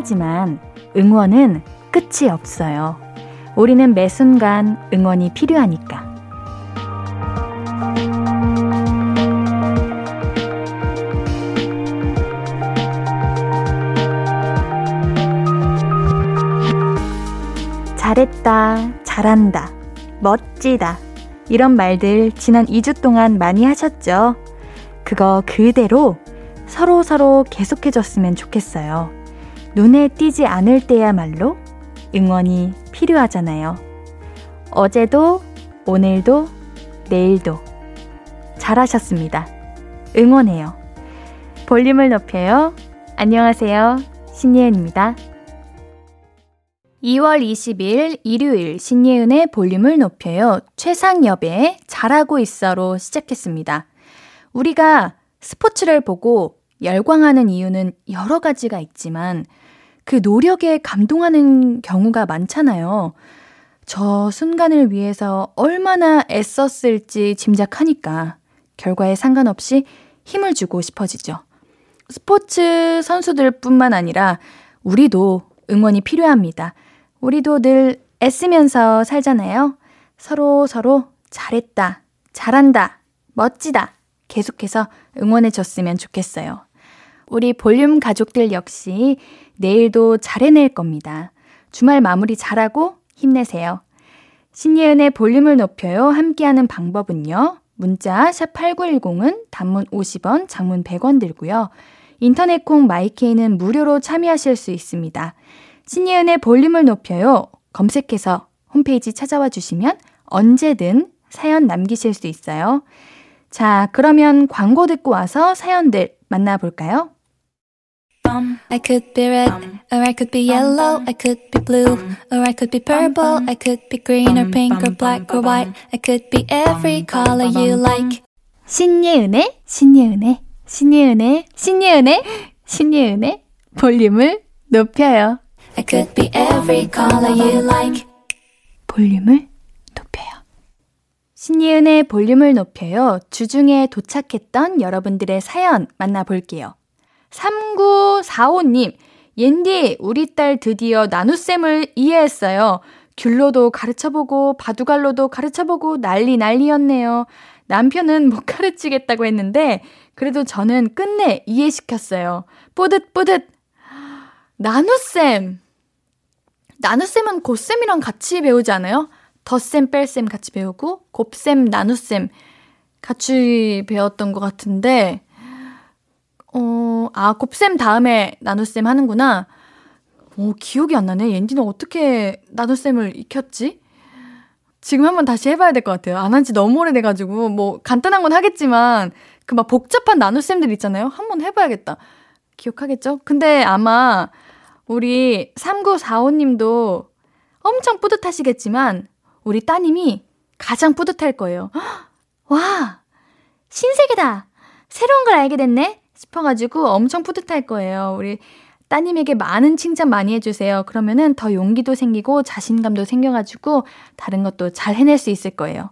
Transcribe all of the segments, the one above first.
끝나지만 응원은 끝이 없어요. 우리는 매 순간 응원이 필요하니까. 잘했다, 잘한다, 멋지다. 이런 말들 지난 2주 동안 많이 하셨죠? 그거 그대로 서로 서로 계속해줬으면 좋겠어요. 눈에 띄지 않을 때야말로 응원이 필요하잖아요. 어제도, 오늘도, 내일도 잘하셨습니다. 응원해요. 볼륨을 높여요. 안녕하세요. 신예은입니다. 2월 20일 일요일 신예은의 볼륨을 높여요. 최상엽의 잘하고 있어로 시작했습니다. 우리가 스포츠를 보고 열광하는 이유는 여러 가지가 있지만 그 노력에 감동하는 경우가 많잖아요. 저 순간을 위해서 얼마나 애썼을지 짐작하니까 결과에 상관없이 힘을 주고 싶어지죠. 스포츠 선수들 뿐만 아니라 우리도 응원이 필요합니다. 우리도 늘 애쓰면서 살잖아요. 서로 서로 잘했다, 잘한다, 멋지다. 계속해서 응원해 줬으면 좋겠어요. 우리 볼륨 가족들 역시 내일도 잘 해낼 겁니다. 주말 마무리 잘하고 힘내세요. 신예은의 볼륨을 높여요. 함께하는 방법은요. 문자 샵 8910은 단문 50원, 장문 100원 들고요. 인터넷 콩 마이케이는 무료로 참여하실 수 있습니다. 신예은의 볼륨을 높여요. 검색해서 홈페이지 찾아와 주시면 언제든 사연 남기실 수 있어요. 자, 그러면 광고 듣고 와서 사연들 만나볼까요? I could be red, or I could be yellow, I could be blue, or I could be purple, I could be green or pink or black or white, I could be every color you like. 신예은의, 신예은의, 신예은의, 신예은의, 신예은의 볼륨을 높여요. I could be every color you like. 볼륨을 높여요. 신예은의 볼륨을 높여요. 주중에 도착했던 여러분들의 사연 만나볼게요. 3945님, 옌디, 우리 딸 드디어 나눗셈을 이해했어요. 귤로도 가르쳐보고, 바둑알로도 가르쳐보고, 난리 난리였네요. 남편은 못 가르치겠다고 했는데, 그래도 저는 끝내 이해시켰어요. 뿌듯뿌듯! 나눗셈! 나눗셈은 곱셈이랑 같이 배우지 않아요? 덧셈, 뺄셈 같이 배우고, 곱셈, 나눗셈 같이 배웠던 것 같은데, 어, 아, 곱셈 다음에 나눗셈 하는구나. 오, 기억이 안 나네. 옌디는 어떻게 나눗셈을 익혔지? 지금 한번 다시 해봐야 될 것 같아요. 안 한 지 너무 오래돼가지고, 뭐, 간단한 건 하겠지만, 그 막 복잡한 나눗셈들 있잖아요. 한번 해봐야겠다. 기억하겠죠? 근데 아마, 우리 3945님도 엄청 뿌듯하시겠지만, 우리 따님이 가장 뿌듯할 거예요. 와! 신세계다! 새로운 걸 알게 됐네? 싶어가지고 엄청 뿌듯할 거예요. 우리 따님에게 많은 칭찬 많이 해주세요. 그러면은 더 용기도 생기고 자신감도 생겨가지고 다른 것도 잘 해낼 수 있을 거예요.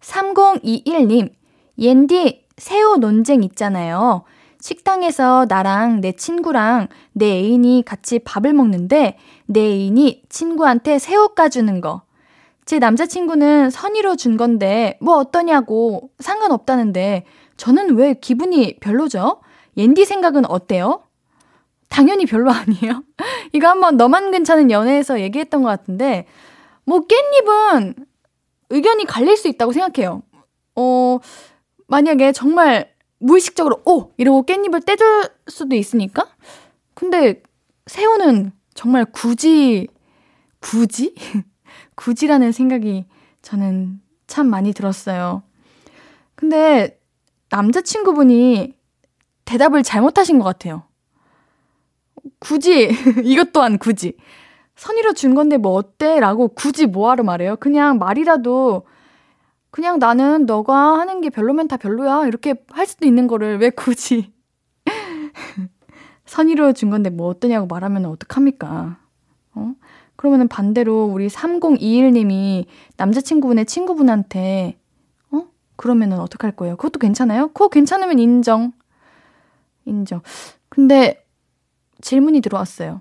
3021님, 옌디 새우 논쟁 있잖아요. 식당에서 나랑 내 친구랑 내 애인이 같이 밥을 먹는데 내 애인이 친구한테 새우 까주는 거. 제 남자친구는 선의로 준 건데 뭐 어떠냐고 상관없다는데 저는 왜 기분이 별로죠? 옌디 생각은 어때요? 당연히 별로 아니에요. 이거 한번 너만 괜찮은 연애에서 얘기했던 것 같은데, 뭐, 깻잎은 의견이 갈릴 수 있다고 생각해요. 어, 만약에 정말 무의식적으로, 오! 이러고 깻잎을 떼줄 수도 있으니까? 근데 새우는 정말 굳이, 굳이? 굳이라는 생각이 저는 참 많이 들었어요. 근데 남자친구분이 대답을 잘못하신 것 같아요. 굳이, 이것 또한 굳이. 선의로 준 건데 뭐 어때? 라고 굳이 뭐하러 말해요? 그냥 말이라도, 그냥 나는 너가 하는 게 별로면 다 별로야. 이렇게 할 수도 있는 거를 왜 굳이. 선의로 준 건데 뭐 어떠냐고 말하면 어떡합니까? 어? 그러면은 반대로 우리 3021님이 남자친구분의 친구분한테 그러면은 어떡할 거예요? 그것도 괜찮아요? 그거 괜찮으면 인정. 인정. 근데 질문이 들어왔어요.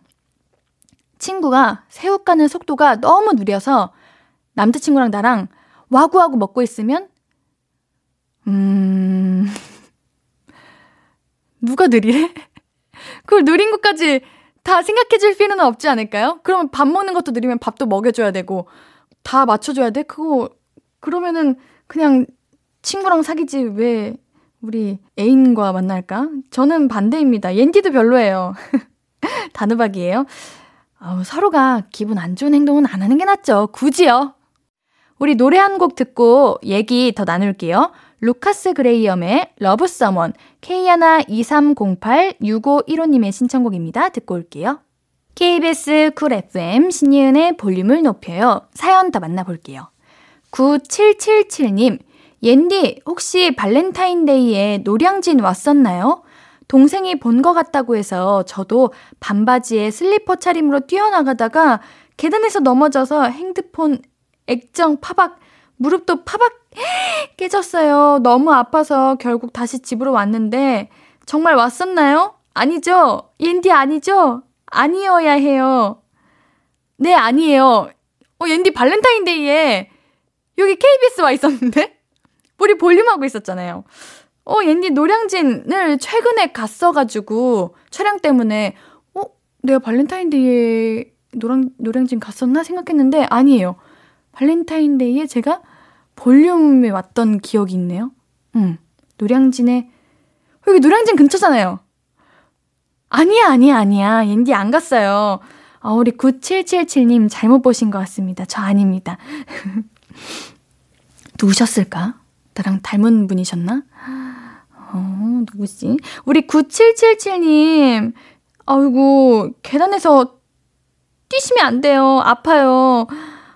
친구가 새우 까는 속도가 너무 느려서 남자친구랑 나랑 와구와구 먹고 있으면, 음, 누가 느리래? 그걸 느린 것까지 다 생각해 줄 필요는 없지 않을까요? 그러면 밥 먹는 것도 느리면 밥도 먹여줘야 되고, 다 맞춰줘야 돼? 그거, 그러면은 그냥 친구랑 사귀지 왜 우리 애인과 만날까? 저는 반대입니다. 옌디도 별로예요. 단호박이에요. 아우, 서로가 기분 안 좋은 행동은 안 하는 게 낫죠. 굳이요. 우리 노래 한 곡 듣고 얘기 더 나눌게요. 루카스 그레이엄의 Love Someone K하나 2308-6515님의 신청곡입니다. 듣고 올게요. KBS Cool FM 신예은의 볼륨을 높여요. 사연 더 만나볼게요. 9777님, 옌디, 혹시 발렌타인데이에 노량진 왔었나요? 동생이 본 것 같다고 해서 저도 반바지에 슬리퍼 차림으로 뛰어나가다가 계단에서 넘어져서 핸드폰 액정 파박, 무릎도 파박 깨졌어요. 너무 아파서 결국 다시 집으로 왔는데 정말 왔었나요? 아니죠? 옌디 아니죠? 아니어야 해요. 네, 아니에요. 어, 옌디 발렌타인데이에 여기 KBS 와 있었는데? 우리 볼륨하고 있었잖아요. 어, 옌디 노량진을 최근에 갔어가지고 촬영 때문에 어, 내가 발렌타인데이에 노랑, 노량진 갔었나 생각했는데 아니에요. 발렌타인데이에 제가 볼륨에 왔던 기억이 있네요. 응. 노량진에 여기 노량진 근처잖아요. 아니야, 아니야, 아니야. 옌디 안 갔어요. 어, 우리 9777님 잘못 보신 것 같습니다. 저 아닙니다. 누구셨을까? 나랑 닮은 분이셨나? 어, 누구지? 우리 9777님, 아이고, 계단에서 뛰시면 안 돼요. 아파요.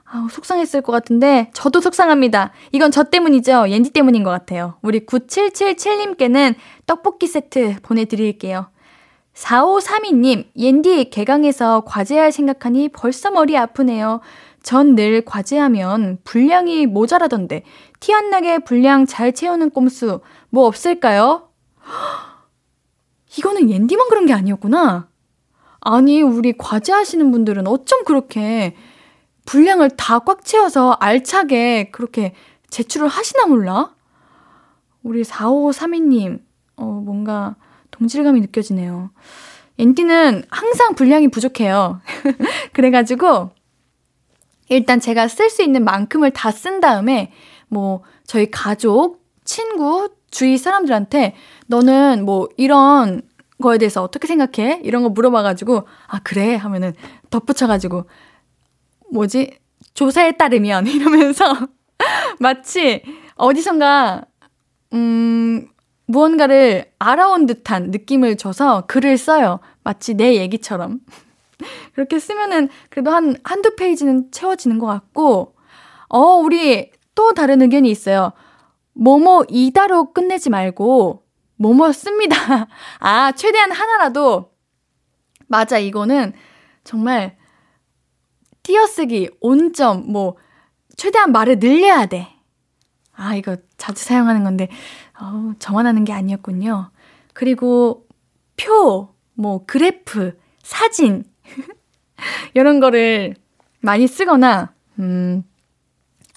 아우, 속상했을 것 같은데, 저도 속상합니다. 이건 저 때문이죠. 옌디 때문인 것 같아요. 우리 9777님께는 떡볶이 세트 보내드릴게요. 4532님, 옌디 개강해서 과제할 생각하니 벌써 머리 아프네요. 전 늘 과제하면 분량이 모자라던데, 티 안 나게 분량 잘 채우는 꼼수, 뭐 없을까요? 이거는 옌디만 그런 게 아니었구나. 아니, 우리 과제 하시는 분들은 어쩜 그렇게 분량을 다 꽉 채워서 알차게 그렇게 제출을 하시나 몰라? 우리 4532님, 어, 뭔가 동질감이 느껴지네요. 엔디는 항상 분량이 부족해요. 그래가지고, 일단 제가 쓸 수 있는 만큼을 다 쓴 다음에, 뭐, 저희 가족, 친구, 주위 사람들한테, 너는 뭐, 이런 거에 대해서 어떻게 생각해? 이런 거 물어봐가지고, 아, 그래? 하면은 덧붙여가지고, 뭐지? 조사에 따르면, 이러면서, 마치 어디선가, 음, 무언가를 알아온 듯한 느낌을 줘서 글을 써요. 마치 내 얘기처럼. 그렇게 쓰면은 그래도 한, 한두 페이지는 채워지는 것 같고, 어, 우리 또 다른 의견이 있어요. 뭐뭐 이다로 끝내지 말고, 뭐뭐 씁니다. 아, 최대한 하나라도, 맞아, 이거는 정말 띄어쓰기, 온점, 뭐, 최대한 말을 늘려야 돼. 아, 이거 자주 사용하는 건데, 어, 저만 하는 게 아니었군요. 그리고 표, 뭐 그래프, 사진 이런 거를 많이 쓰거나 음,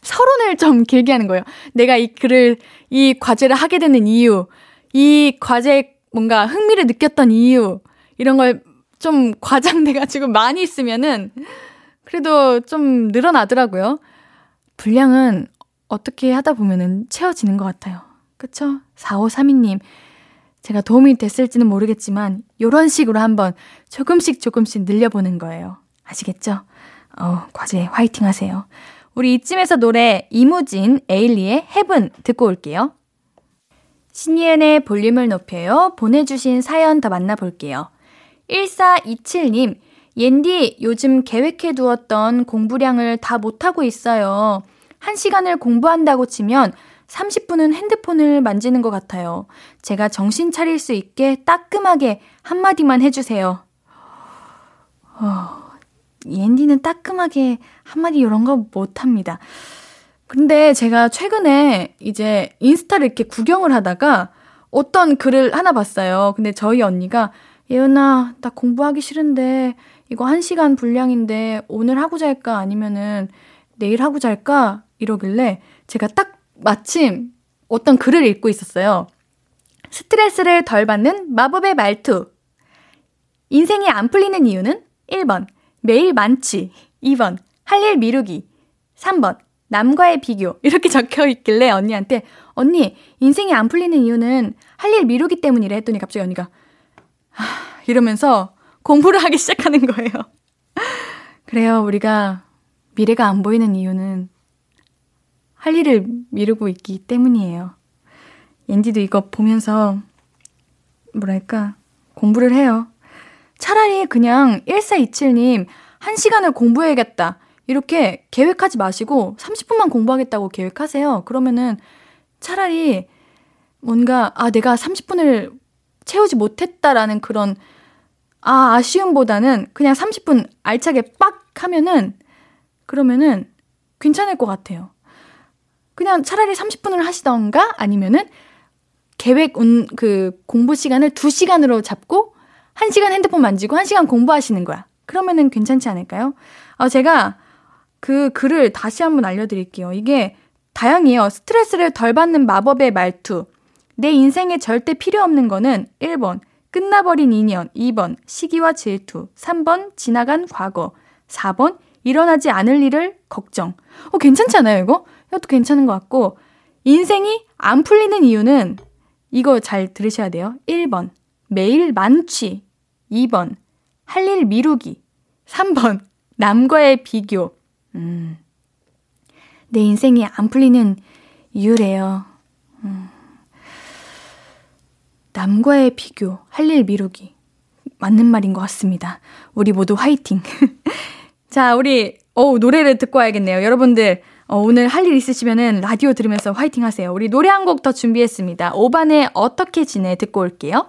서론을 좀 길게 하는 거예요. 내가 이 글을 이 과제를 하게 되는 이유, 이 과제에 뭔가 흥미를 느꼈던 이유 이런 걸 좀 과장돼가지고 많이 쓰면은 그래도 좀 늘어나더라고요. 분량은 어떻게 하다 보면은 채워지는 것 같아요. 그쵸? 4532님. 제가 도움이 됐을지는 모르겠지만, 요런 식으로 한번 조금씩 조금씩 늘려보는 거예요. 아시겠죠? 어, 과제 화이팅 하세요. 우리 이쯤에서 노래 이무진, 에일리의 헤븐 듣고 올게요. 신예은의 볼륨을 높여요. 보내주신 사연 더 만나볼게요. 1427님, 옌디, 요즘 계획해 두었던 공부량을 다 못하고 있어요. 한 시간을 공부한다고 치면 30분은 핸드폰을 만지는 것 같아요. 제가 정신 차릴 수 있게 따끔하게 한마디만 해주세요. 어, 옌디는 따끔하게 한마디 이런 거 못합니다. 근데 제가 최근에 이제 인스타를 이렇게 구경을 하다가 어떤 글을 하나 봤어요. 근데 저희 언니가 예은아, 나 공부하기 싫은데, 이거 한 시간 분량인데, 오늘 하고 잘까? 아니면은, 내일 하고 잘까? 이러길래, 제가 딱 마침 어떤 글을 읽고 있었어요. 스트레스를 덜 받는 마법의 말투. 인생이 안 풀리는 이유는 1번, 매일 많지. 2번, 할 일 미루기. 3번, 남과의 비교. 이렇게 적혀 있길래 언니한테, 언니, 인생이 안 풀리는 이유는 할 일 미루기 때문이래 했더니 갑자기 언니가, 하, 이러면서 공부를 하기 시작하는 거예요. 그래요, 우리가 미래가 안 보이는 이유는 할 일을 미루고 있기 때문이에요. 옌디도 이거 보면서, 뭐랄까, 공부를 해요. 차라리 그냥 1427님, 한 시간을 공부해야겠다. 이렇게 계획하지 마시고 30분만 공부하겠다고 계획하세요. 그러면은 차라리 뭔가, 아, 내가 30분을 채우지 못했다라는 그런, 아, 아쉬움보다는 그냥 30분 알차게 빡 하면은, 그러면은 괜찮을 것 같아요. 그냥 차라리 30분을 하시던가 아니면은 계획, 운, 그 공부 시간을 2시간으로 잡고 1시간 핸드폰 만지고 1시간 공부하시는 거야. 그러면은 괜찮지 않을까요? 어, 제가 그 글을 다시 한번 알려드릴게요. 이게 다양해요. 스트레스를 덜 받는 마법의 말투. 내 인생에 절대 필요 없는 거는 1번, 끝나버린 인연. 2번, 시기와 질투. 3번, 지나간 과거. 4번, 일어나지 않을 일을 걱정. 어, 괜찮잖아요, 이거? 이것도 괜찮은 것 같고. 인생이 안 풀리는 이유는 이거 잘 들으셔야 돼요. 1번, 매일 만취. 2번, 할 일 미루기. 3번, 남과의 비교. 음. 내 인생이 안 풀리는 이유래요. 음. 남과의 비교, 할 일 미루기. 맞는 말인 것 같습니다. 우리 모두 화이팅. 자, 우리, 어 노래를 듣고 와야겠네요. 여러분들, 어, 오늘 할 일 있으시면은 라디오 들으면서 화이팅 하세요. 우리 노래 한 곡 더 준비했습니다. 5반에 어떻게 지내 듣고 올게요.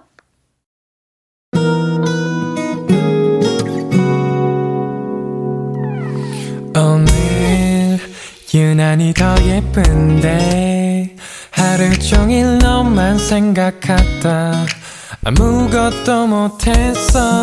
오늘 유난히 더 예쁜데 하루 종일 너만 생각하다 아무것도 못했어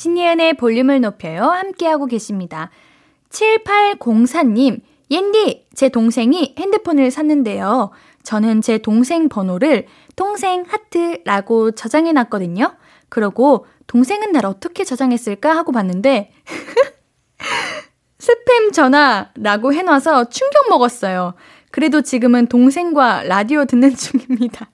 신예은의 볼륨을 높여요 함께하고 계십니다 7804님 옌디 제 동생이 핸드폰을 샀는데요 저는 제 동생 번호를 동생 하트라고 저장해 놨거든요 그러고 동생은 날 어떻게 저장했을까 하고 봤는데 스팸 전화라고 해놔서 충격 먹었어요. 그래도 지금은 동생과 라디오 듣는 중입니다.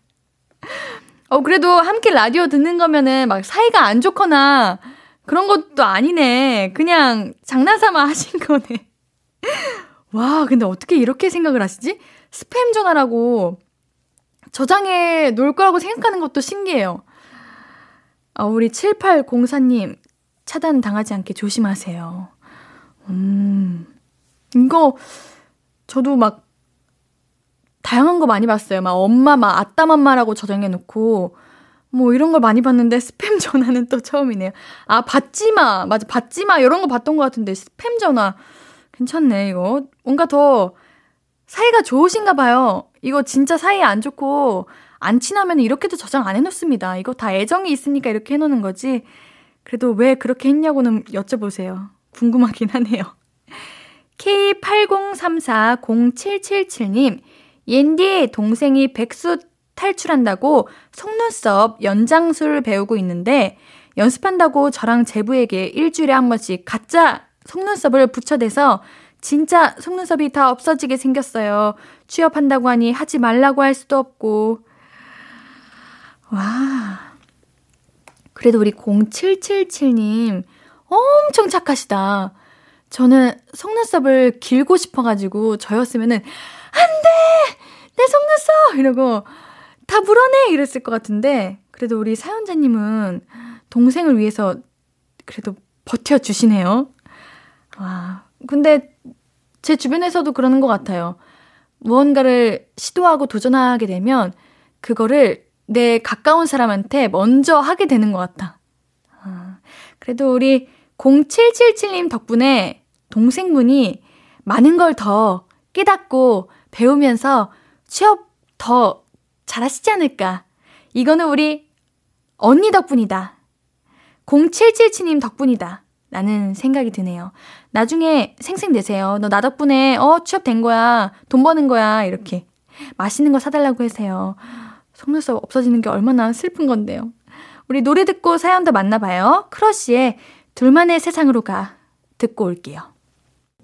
어, 그래도 함께 라디오 듣는 거면은 막 사이가 안 좋거나 그런 것도 아니네. 그냥 장난삼아 하신 거네. 와, 근데 어떻게 이렇게 생각을 하시지? 스팸 전화라고 저장해 놓을 거라고 생각하는 것도 신기해요. 아, 우리 7804님, 차단 당하지 않게 조심하세요. 음, 이거, 저도 막, 다양한 거 많이 봤어요. 막 엄마, 막 아따맘마라고 저장해 놓고, 뭐 이런 걸 많이 봤는데 스팸 전화는 또 처음이네요. 아, 받지마. 맞아, 받지마. 이런 거 봤던 것 같은데 스팸 전화. 괜찮네, 이거. 뭔가 더 사이가 좋으신가 봐요. 이거 진짜 사이 안 좋고, 안 친하면 이렇게도 저장 안 해놓습니다. 이거 다 애정이 있으니까 이렇게 해놓는 거지. 그래도 왜 그렇게 했냐고는 여쭤보세요. 궁금하긴 하네요. K80340777님, 옌디의 동생이 백수 탈출한다고 속눈썹 연장술 배우고 있는데 연습한다고 저랑 제부에게 일주일에 한 번씩 가짜 속눈썹을 붙여대서 진짜 속눈썹이 다 없어지게 생겼어요. 취업한다고 하니 하지 말라고 할 수도 없고 와. 그래도 우리 0777님 엄청 착하시다. 저는 속눈썹을 길고 싶어가지고 저였으면은 안 돼! 내 속눈썹! 이러고, 다 물어내! 이랬을 것 같은데, 그래도 우리 사연자님은 동생을 위해서 그래도 버텨주시네요. 와, 근데 제 주변에서도 그러는 것 같아요. 무언가를 시도하고 도전하게 되면 그거를 내 가까운 사람한테 먼저 하게 되는 것 같아. 아, 그래도 우리 0777님 덕분에 동생분이 많은 걸 더 깨닫고 배우면서 취업 더 잘하시지 않을까. 이거는 우리 언니 덕분이다. 0777님 덕분이다. 라는 생각이 드네요. 나중에 생생내세요. 너 나 덕분에, 어, 취업된 거야. 돈 버는 거야. 이렇게. 맛있는 거 사달라고 하세요. 속눈썹 없어지는 게 얼마나 슬픈 건데요. 우리 노래 듣고 사연 더 만나봐요. 크러쉬의 둘만의 세상으로 가. 듣고 올게요.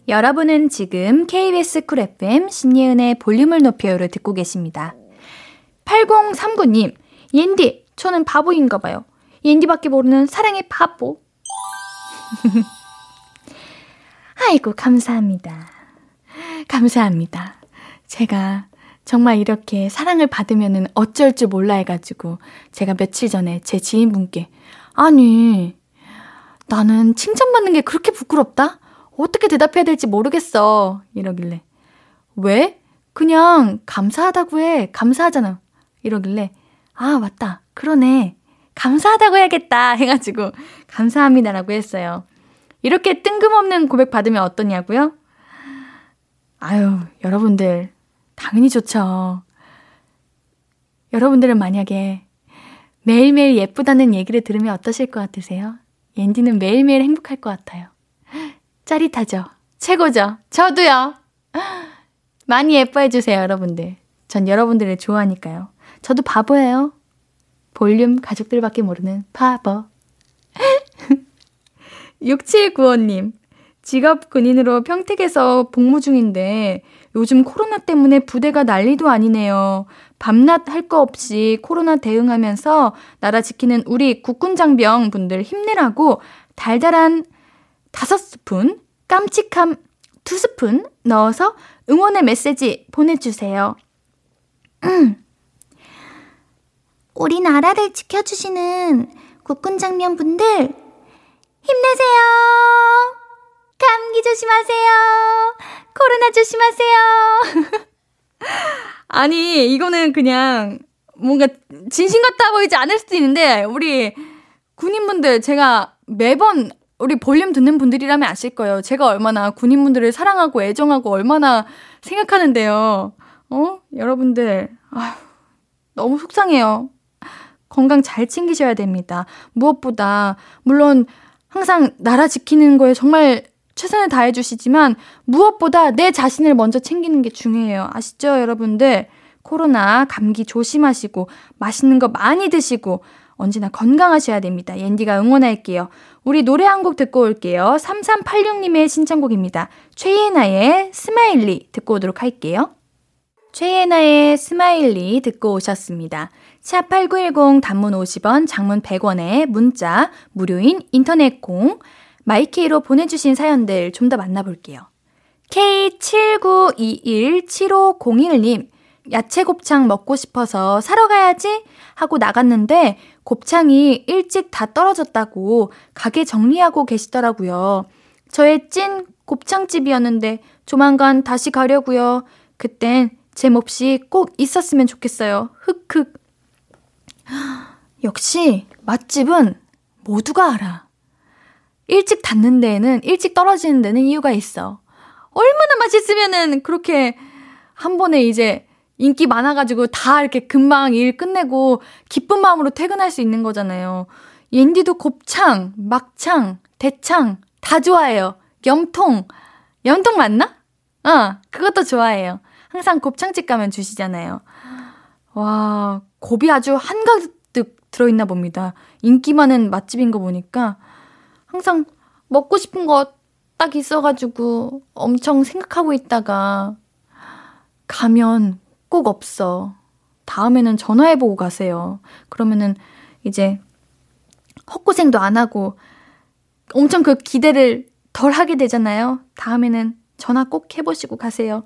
여러분은 지금 KBS Cool FM 신예은의 볼륨을 높여요를 듣고 계십니다. 8039님, 옌디, 저는 바보인가 봐요. 옌디밖에 모르는 사랑의 바보. 아이고, 감사합니다. 감사합니다. 제가 정말 이렇게 사랑을 받으면 어쩔 줄 몰라 해가지고 제가 며칠 전에 제 지인분께 아니, 나는 칭찬받는 게 그렇게 부끄럽다? 어떻게 대답해야 될지 모르겠어. 이러길래. 왜? 그냥 감사하다고 해. 감사하잖아. 이러길래. 아, 맞다. 그러네. 감사하다고 해야겠다. 해가지고, 감사합니다라고 했어요. 이렇게 뜬금없는 고백 받으면 어떠냐고요? 아유, 여러분들, 당연히 좋죠. 여러분들은 만약에 매일매일 예쁘다는 얘기를 들으면 어떠실 것 같으세요? 옌디는 매일매일 행복할 것 같아요. 짜릿하죠? 최고죠? 저도요! 많이 예뻐해주세요, 여러분들. 전 여러분들을 좋아하니까요. 저도 바보예요. 볼륨 가족들밖에 모르는 바보. 6795님, 직업 군인으로 평택에서 복무 중인데 요즘 코로나 때문에 부대가 난리도 아니네요. 밤낮 할 거 없이 코로나 대응하면서 나라 지키는 우리 국군 장병 분들 힘내라고 달달한 다섯 스푼, 깜찍함 두 스푼 넣어서 응원의 메시지 보내주세요. 우리 나라를 지켜주시는 국군 장병 분들 힘내세요. 감기 조심하세요. 코로나 조심하세요. 아니, 이거는 그냥 뭔가 진심 같아 보이지 않을 수도 있는데, 우리 군인분들 제가 매번 우리 볼륨 듣는 분들이라면 아실 거예요. 제가 얼마나 군인분들을 사랑하고 애정하고 얼마나 생각하는데요. 어? 여러분들, 아휴, 너무 속상해요. 건강 잘 챙기셔야 됩니다. 무엇보다, 물론 항상 나라 지키는 거에 정말 최선을 다해 주시지만 무엇보다 내 자신을 먼저 챙기는 게 중요해요. 아시죠, 여러분들? 코로나, 감기 조심하시고 맛있는 거 많이 드시고 언제나 건강하셔야 됩니다. 옌디가 응원할게요. 우리 노래 한 곡 듣고 올게요. 3386님의 신청곡입니다. 최예나의 SMILEY 듣고 오도록 할게요. 최예나의 SMILEY 듣고 오셨습니다. 샵8910 단문 50원, 장문 100원에 문자, 무료인 인터넷 콩, 마이케이로 보내주신 사연들 좀 더 만나볼게요. K79217501님, 야채 곱창 먹고 싶어서 사러 가야지 하고 나갔는데 곱창이 일찍 다 떨어졌다고 가게 정리하고 계시더라고요. 저의 찐 곱창집이었는데 조만간 다시 가려고요. 그땐 제 몹시 꼭 있었으면 좋겠어요. 흑흑. 역시 맛집은 모두가 알아. 일찍 닫는 데에는 일찍 떨어지는 데는 이유가 있어. 얼마나 맛있으면은 그렇게 한 번에 이제 인기 많아가지고 다 이렇게 금방 일 끝내고 기쁜 마음으로 퇴근할 수 있는 거잖아요. 옌디도 곱창, 막창, 대창 다 좋아해요. 염통. 염통 맞나? 어, 그것도 좋아해요. 항상 곱창집 가면 주시잖아요. 와, 곱이 아주 한가득 들어있나 봅니다. 인기 많은 맛집인 거 보니까 항상 먹고 싶은 거 딱 있어가지고 엄청 생각하고 있다가 가면 꼭 없어. 다음에는 전화해보고 가세요. 그러면은 이제 헛고생도 안 하고 엄청 그 기대를 덜 하게 되잖아요. 다음에는 전화 꼭 해보시고 가세요.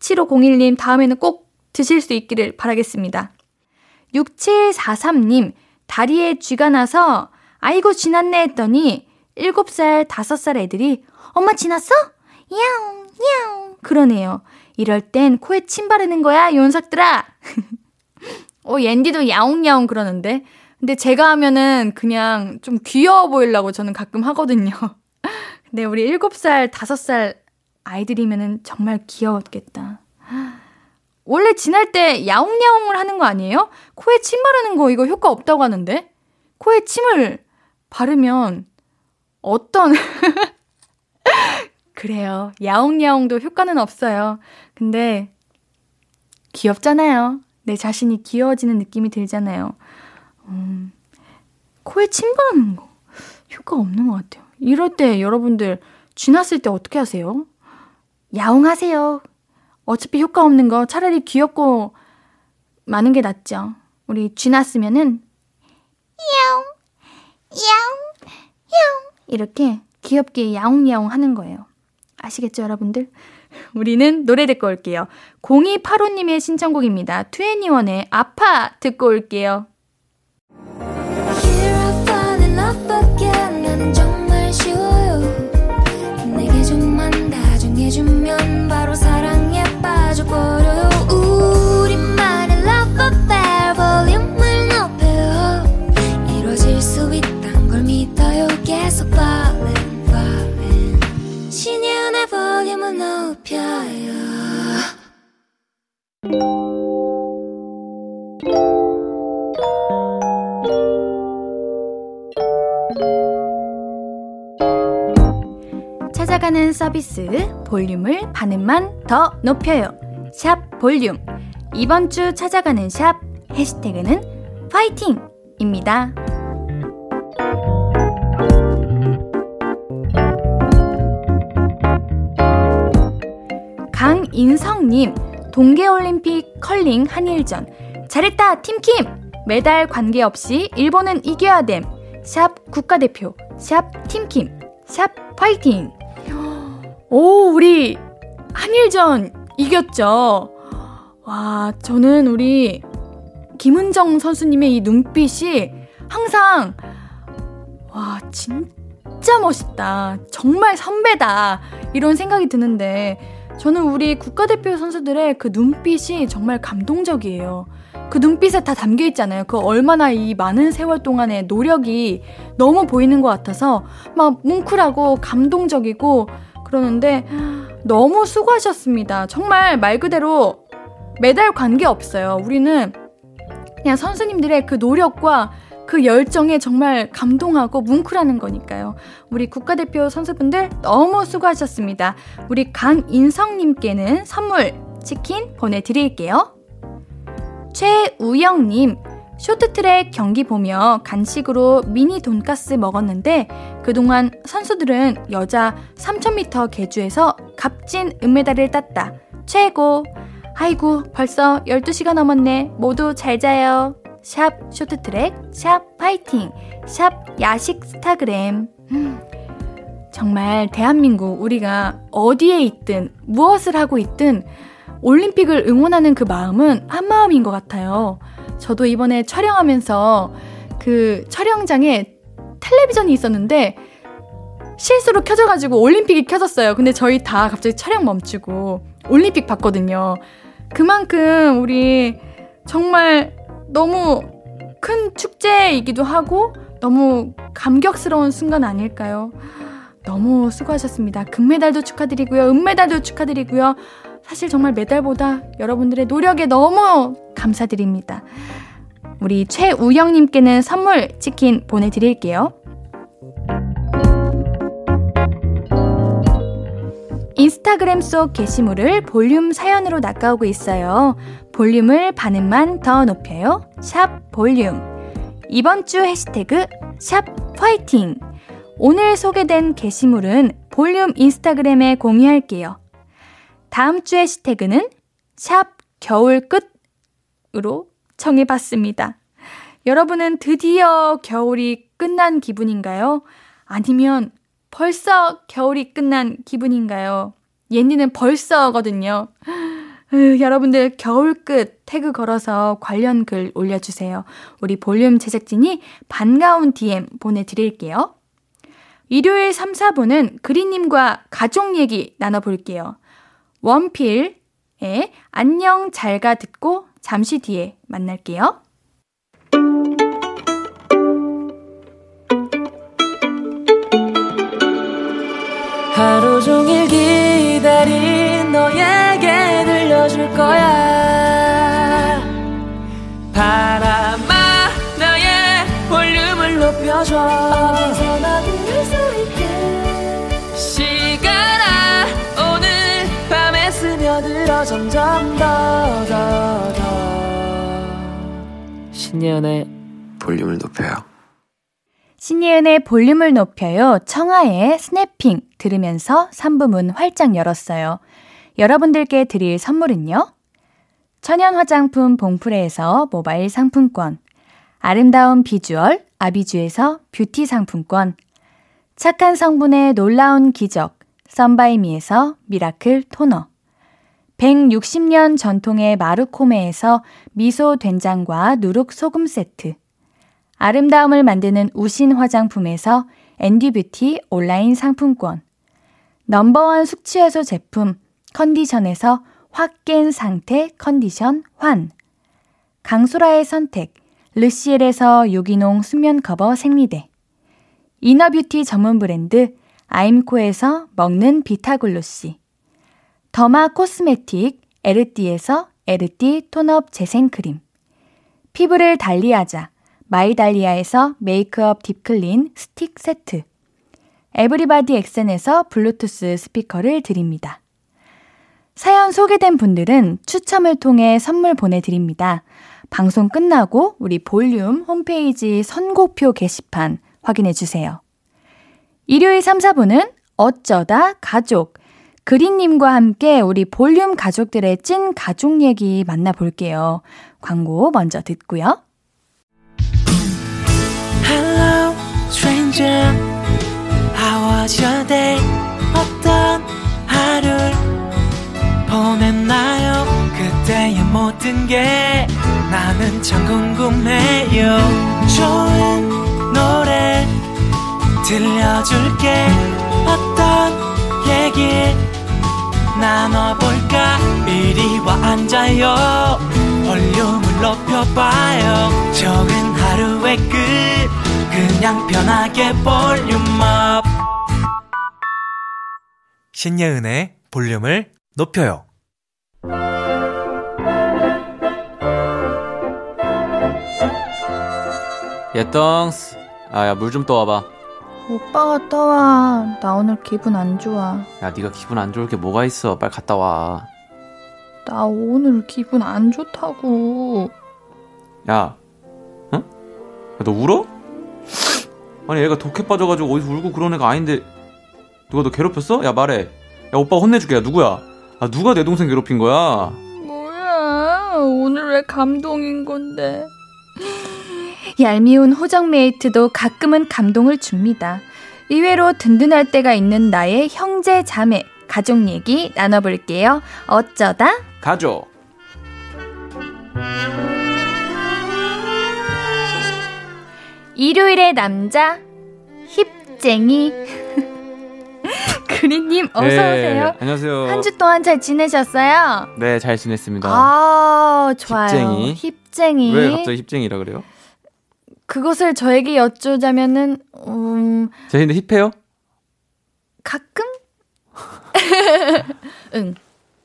7501님, 다음에는 꼭 드실 수 있기를 바라겠습니다. 6743님, 다리에 쥐가 나서 아이고 지났네 했더니 7살, 5살 애들이 엄마 지났어? 야옹, 야옹. 그러네요. 이럴 땐 코에 침 바르는 거야, 요원삭들아. 어, 옌디도 야옹야옹 그러는데. 근데 제가 하면은 그냥 좀 귀여워 보이려고 저는 가끔 하거든요. 근데 우리 7살, 5살 아이들이면은 정말 귀여웠겠다. 원래 지날 때 야옹야옹을 하는 거 아니에요? 코에 침 바르는 거 이거 효과 없다고 하는데? 코에 침을 바르면 어떤 그래요. 야옹야옹도 효과는 없어요. 근데 귀엽잖아요. 내 자신이 귀여워지는 느낌이 들잖아요. 음, 코에 침 바르는 거 효과 없는 것 같아요. 이럴 때 여러분들 쥐났을 때 어떻게 하세요? 야옹하세요. 어차피 효과 없는 거 차라리 귀엽고 많은 게 낫죠. 우리 쥐났으면은 야옹 야옹 야옹 이렇게 귀엽게 야옹야옹 하는 거예요. 아시겠죠, 여러분들? 우리는 노래 듣고 올게요. 0285님의 신청곡입니다. 트웬니원의 아파 듣고 올게요. 바로 사랑에 빠져버려요 우리만의 love affair 볼륨을 높여요 이루어질 수 있단 걸 믿어요. 계속 falling falling. 신예은의 볼륨을 높여요 찾아가는 서비스 볼륨을 반음만 더 높여요. 샵 볼륨. 이번 주 찾아가는 샵 해시태그는 파이팅입니다. 강인성님, 동계올림픽 컬링 한일전. 잘했다, 팀킴! 메달 관계없이 일본은 이겨야 됨. 샵 국가대표, 샵 팀킴, 샵 파이팅! 오, 우리 한일전 이겼죠. 와, 저는 우리 김은정 선수님의 이 눈빛이 항상 와, 진짜 멋있다. 정말 선배다. 이런 생각이 드는데 저는 우리 국가대표 선수들의 그 눈빛이 정말 감동적이에요. 그 눈빛에 다 담겨 있잖아요. 그 얼마나 이 많은 세월 동안의 노력이 너무 보이는 것 같아서 막 뭉클하고 감동적이고 그러는데 너무 수고하셨습니다. 정말 말 그대로 메달 관계 없어요. 우리는 그냥 선수님들의 그 노력과 그 열정에 정말 감동하고 뭉클하는 거니까요. 우리 국가대표 선수분들 너무 수고하셨습니다. 우리 강인성님께는 선물 치킨 보내드릴게요. 최우영님, 쇼트트랙 경기 보며 간식으로 미니 돈가스 먹었는데 그동안 선수들은 여자 3000m 계주에서 값진 은메달을 땄다. 최고! 아이고, 벌써 12시가 넘었네. 모두 잘 자요. 샵 쇼트트랙, 샵 파이팅, 샵 야식 스타그램. 음, 정말 대한민국 우리가 어디에 있든 무엇을 하고 있든 올림픽을 응원하는 그 마음은 한 마음인 것 같아요. 저도 이번에 촬영하면서 그 촬영장에 텔레비전이 있었는데 실수로 켜져가지고 올림픽이 켜졌어요. 근데 저희 다 갑자기 촬영 멈추고 올림픽 봤거든요. 그만큼 우리 정말 너무 큰 축제이기도 하고 너무 감격스러운 순간 아닐까요? 너무 수고하셨습니다. 금메달도 축하드리고요. 은메달도 축하드리고요. 사실 정말 메달보다 여러분들의 노력에 너무 감사드립니다. 우리 최우영님께는 선물 치킨 보내드릴게요. 인스타그램 속 게시물을 볼륨 사연으로 낚아오고 있어요. 볼륨을 반음만 더 높여요. 샵 볼륨. 이번 주 해시태그 샵 화이팅. 오늘 소개된 게시물은 볼륨 인스타그램에 공유할게요. 다음 주 해시태그는 샵 겨울 끝으로 청해봤습니다. 여러분은 드디어 겨울이 끝난 기분인가요? 아니면 벌써 겨울이 끝난 기분인가요? 옌니는 벌써거든요. 으, 여러분들 겨울 끝 태그 걸어서 관련 글 올려주세요. 우리 볼륨 제작진이 반가운 DM 보내드릴게요. 일요일 3, 4분은 그리님과 가족 얘기 나눠볼게요. 원필의 안녕 잘가 듣고 잠시 뒤에 만날게요. 하루 종일 기다린 너에게 들려줄 거야 바람아 나의 볼륨을 높여줘 점점 더 더 더 신예은의 볼륨을 높여요. 신예은의 볼륨을 높여요. 청하의 Snapping 들으면서 3부 문 활짝 열었어요. 여러분들께 드릴 선물은요. 천연 화장품 봉프레에서 모바일 상품권, 아름다운 비주얼 아비주에서 뷰티 상품권, 착한 성분의 놀라운 기적 썬바이미에서 미라클 토너, 160년 전통의 마르코메에서 미소 된장과 누룩 소금 세트, 아름다움을 만드는 우신 화장품에서 앤디뷰티 온라인 상품권, 넘버원 숙취해소 제품 컨디션에서 확 깬 상태 컨디션 환, 강소라의 선택 르시엘에서 유기농 수면 커버 생리대, 이너뷰티 전문 브랜드 아임코에서 먹는 비타글로시, 더마 코스메틱 에르띠에서 에르띠 톤업 재생크림, 피부를 달리하자 마이달리아에서 메이크업 딥클린 스틱 세트, 에브리바디 엑센에서 블루투스 스피커를 드립니다. 사연 소개된 분들은 추첨을 통해 선물 보내드립니다. 방송 끝나고 우리 볼륨 홈페이지 선곡표 게시판 확인해주세요. 일요일 3, 4분은 어쩌다 가족. 그린님과 함께 우리 볼륨 가족들의 찐 가족 얘기 만나볼게요. 광고 먼저 듣고요. Hello, stranger. How was your day? 어떤 하루를 보냈나요? 그때의 모든 게 나는 참 궁금해요. 좋은 노래 들려줄게. 어떤 얘기 나눠볼까? 이리 와 앉아요. 볼륨을 높여봐요. 적은 하루의 끝. 그냥 편하게 볼륨업. 신예은의 볼륨을 높여요. 예덩스. 아야 물 좀 떠와봐. 오빠가 떠와. 나 오늘 기분 안 좋아. 야 네가 기분 안 좋을 게 뭐가 있어. 빨리 갔다 와. 나 오늘 기분 안 좋다고. 야, 어? 야, 너 울어? 아니 애가 독해 빠져가지고 어디서 울고 그런 애가 아닌데 누가 너 괴롭혔어? 야 말해. 야 오빠 혼내줄게. 야 누구야? 아 누가 내 동생 괴롭힌 거야? 뭐야? 오늘 왜 감동인 건데? 얄미운 호정 메이트도 가끔은 감동을 줍니다. 의외로 든든할 때가 있는 나의 형제 자매 가족 얘기 나눠볼게요. 어쩌다 가족. 일요일의 남자 힙쟁이 그리님 어서 네, 오세요. 안녕하세요. 한 주 동안 잘 지내셨어요? 네, 잘 지냈습니다. 아 좋아요. 힙쟁이. 힙쟁이. 왜 갑자기 힙쟁이라 그래요? 그것을 저에게 여쭈자면은 음 제가 근데 힙해요? 가끔 응.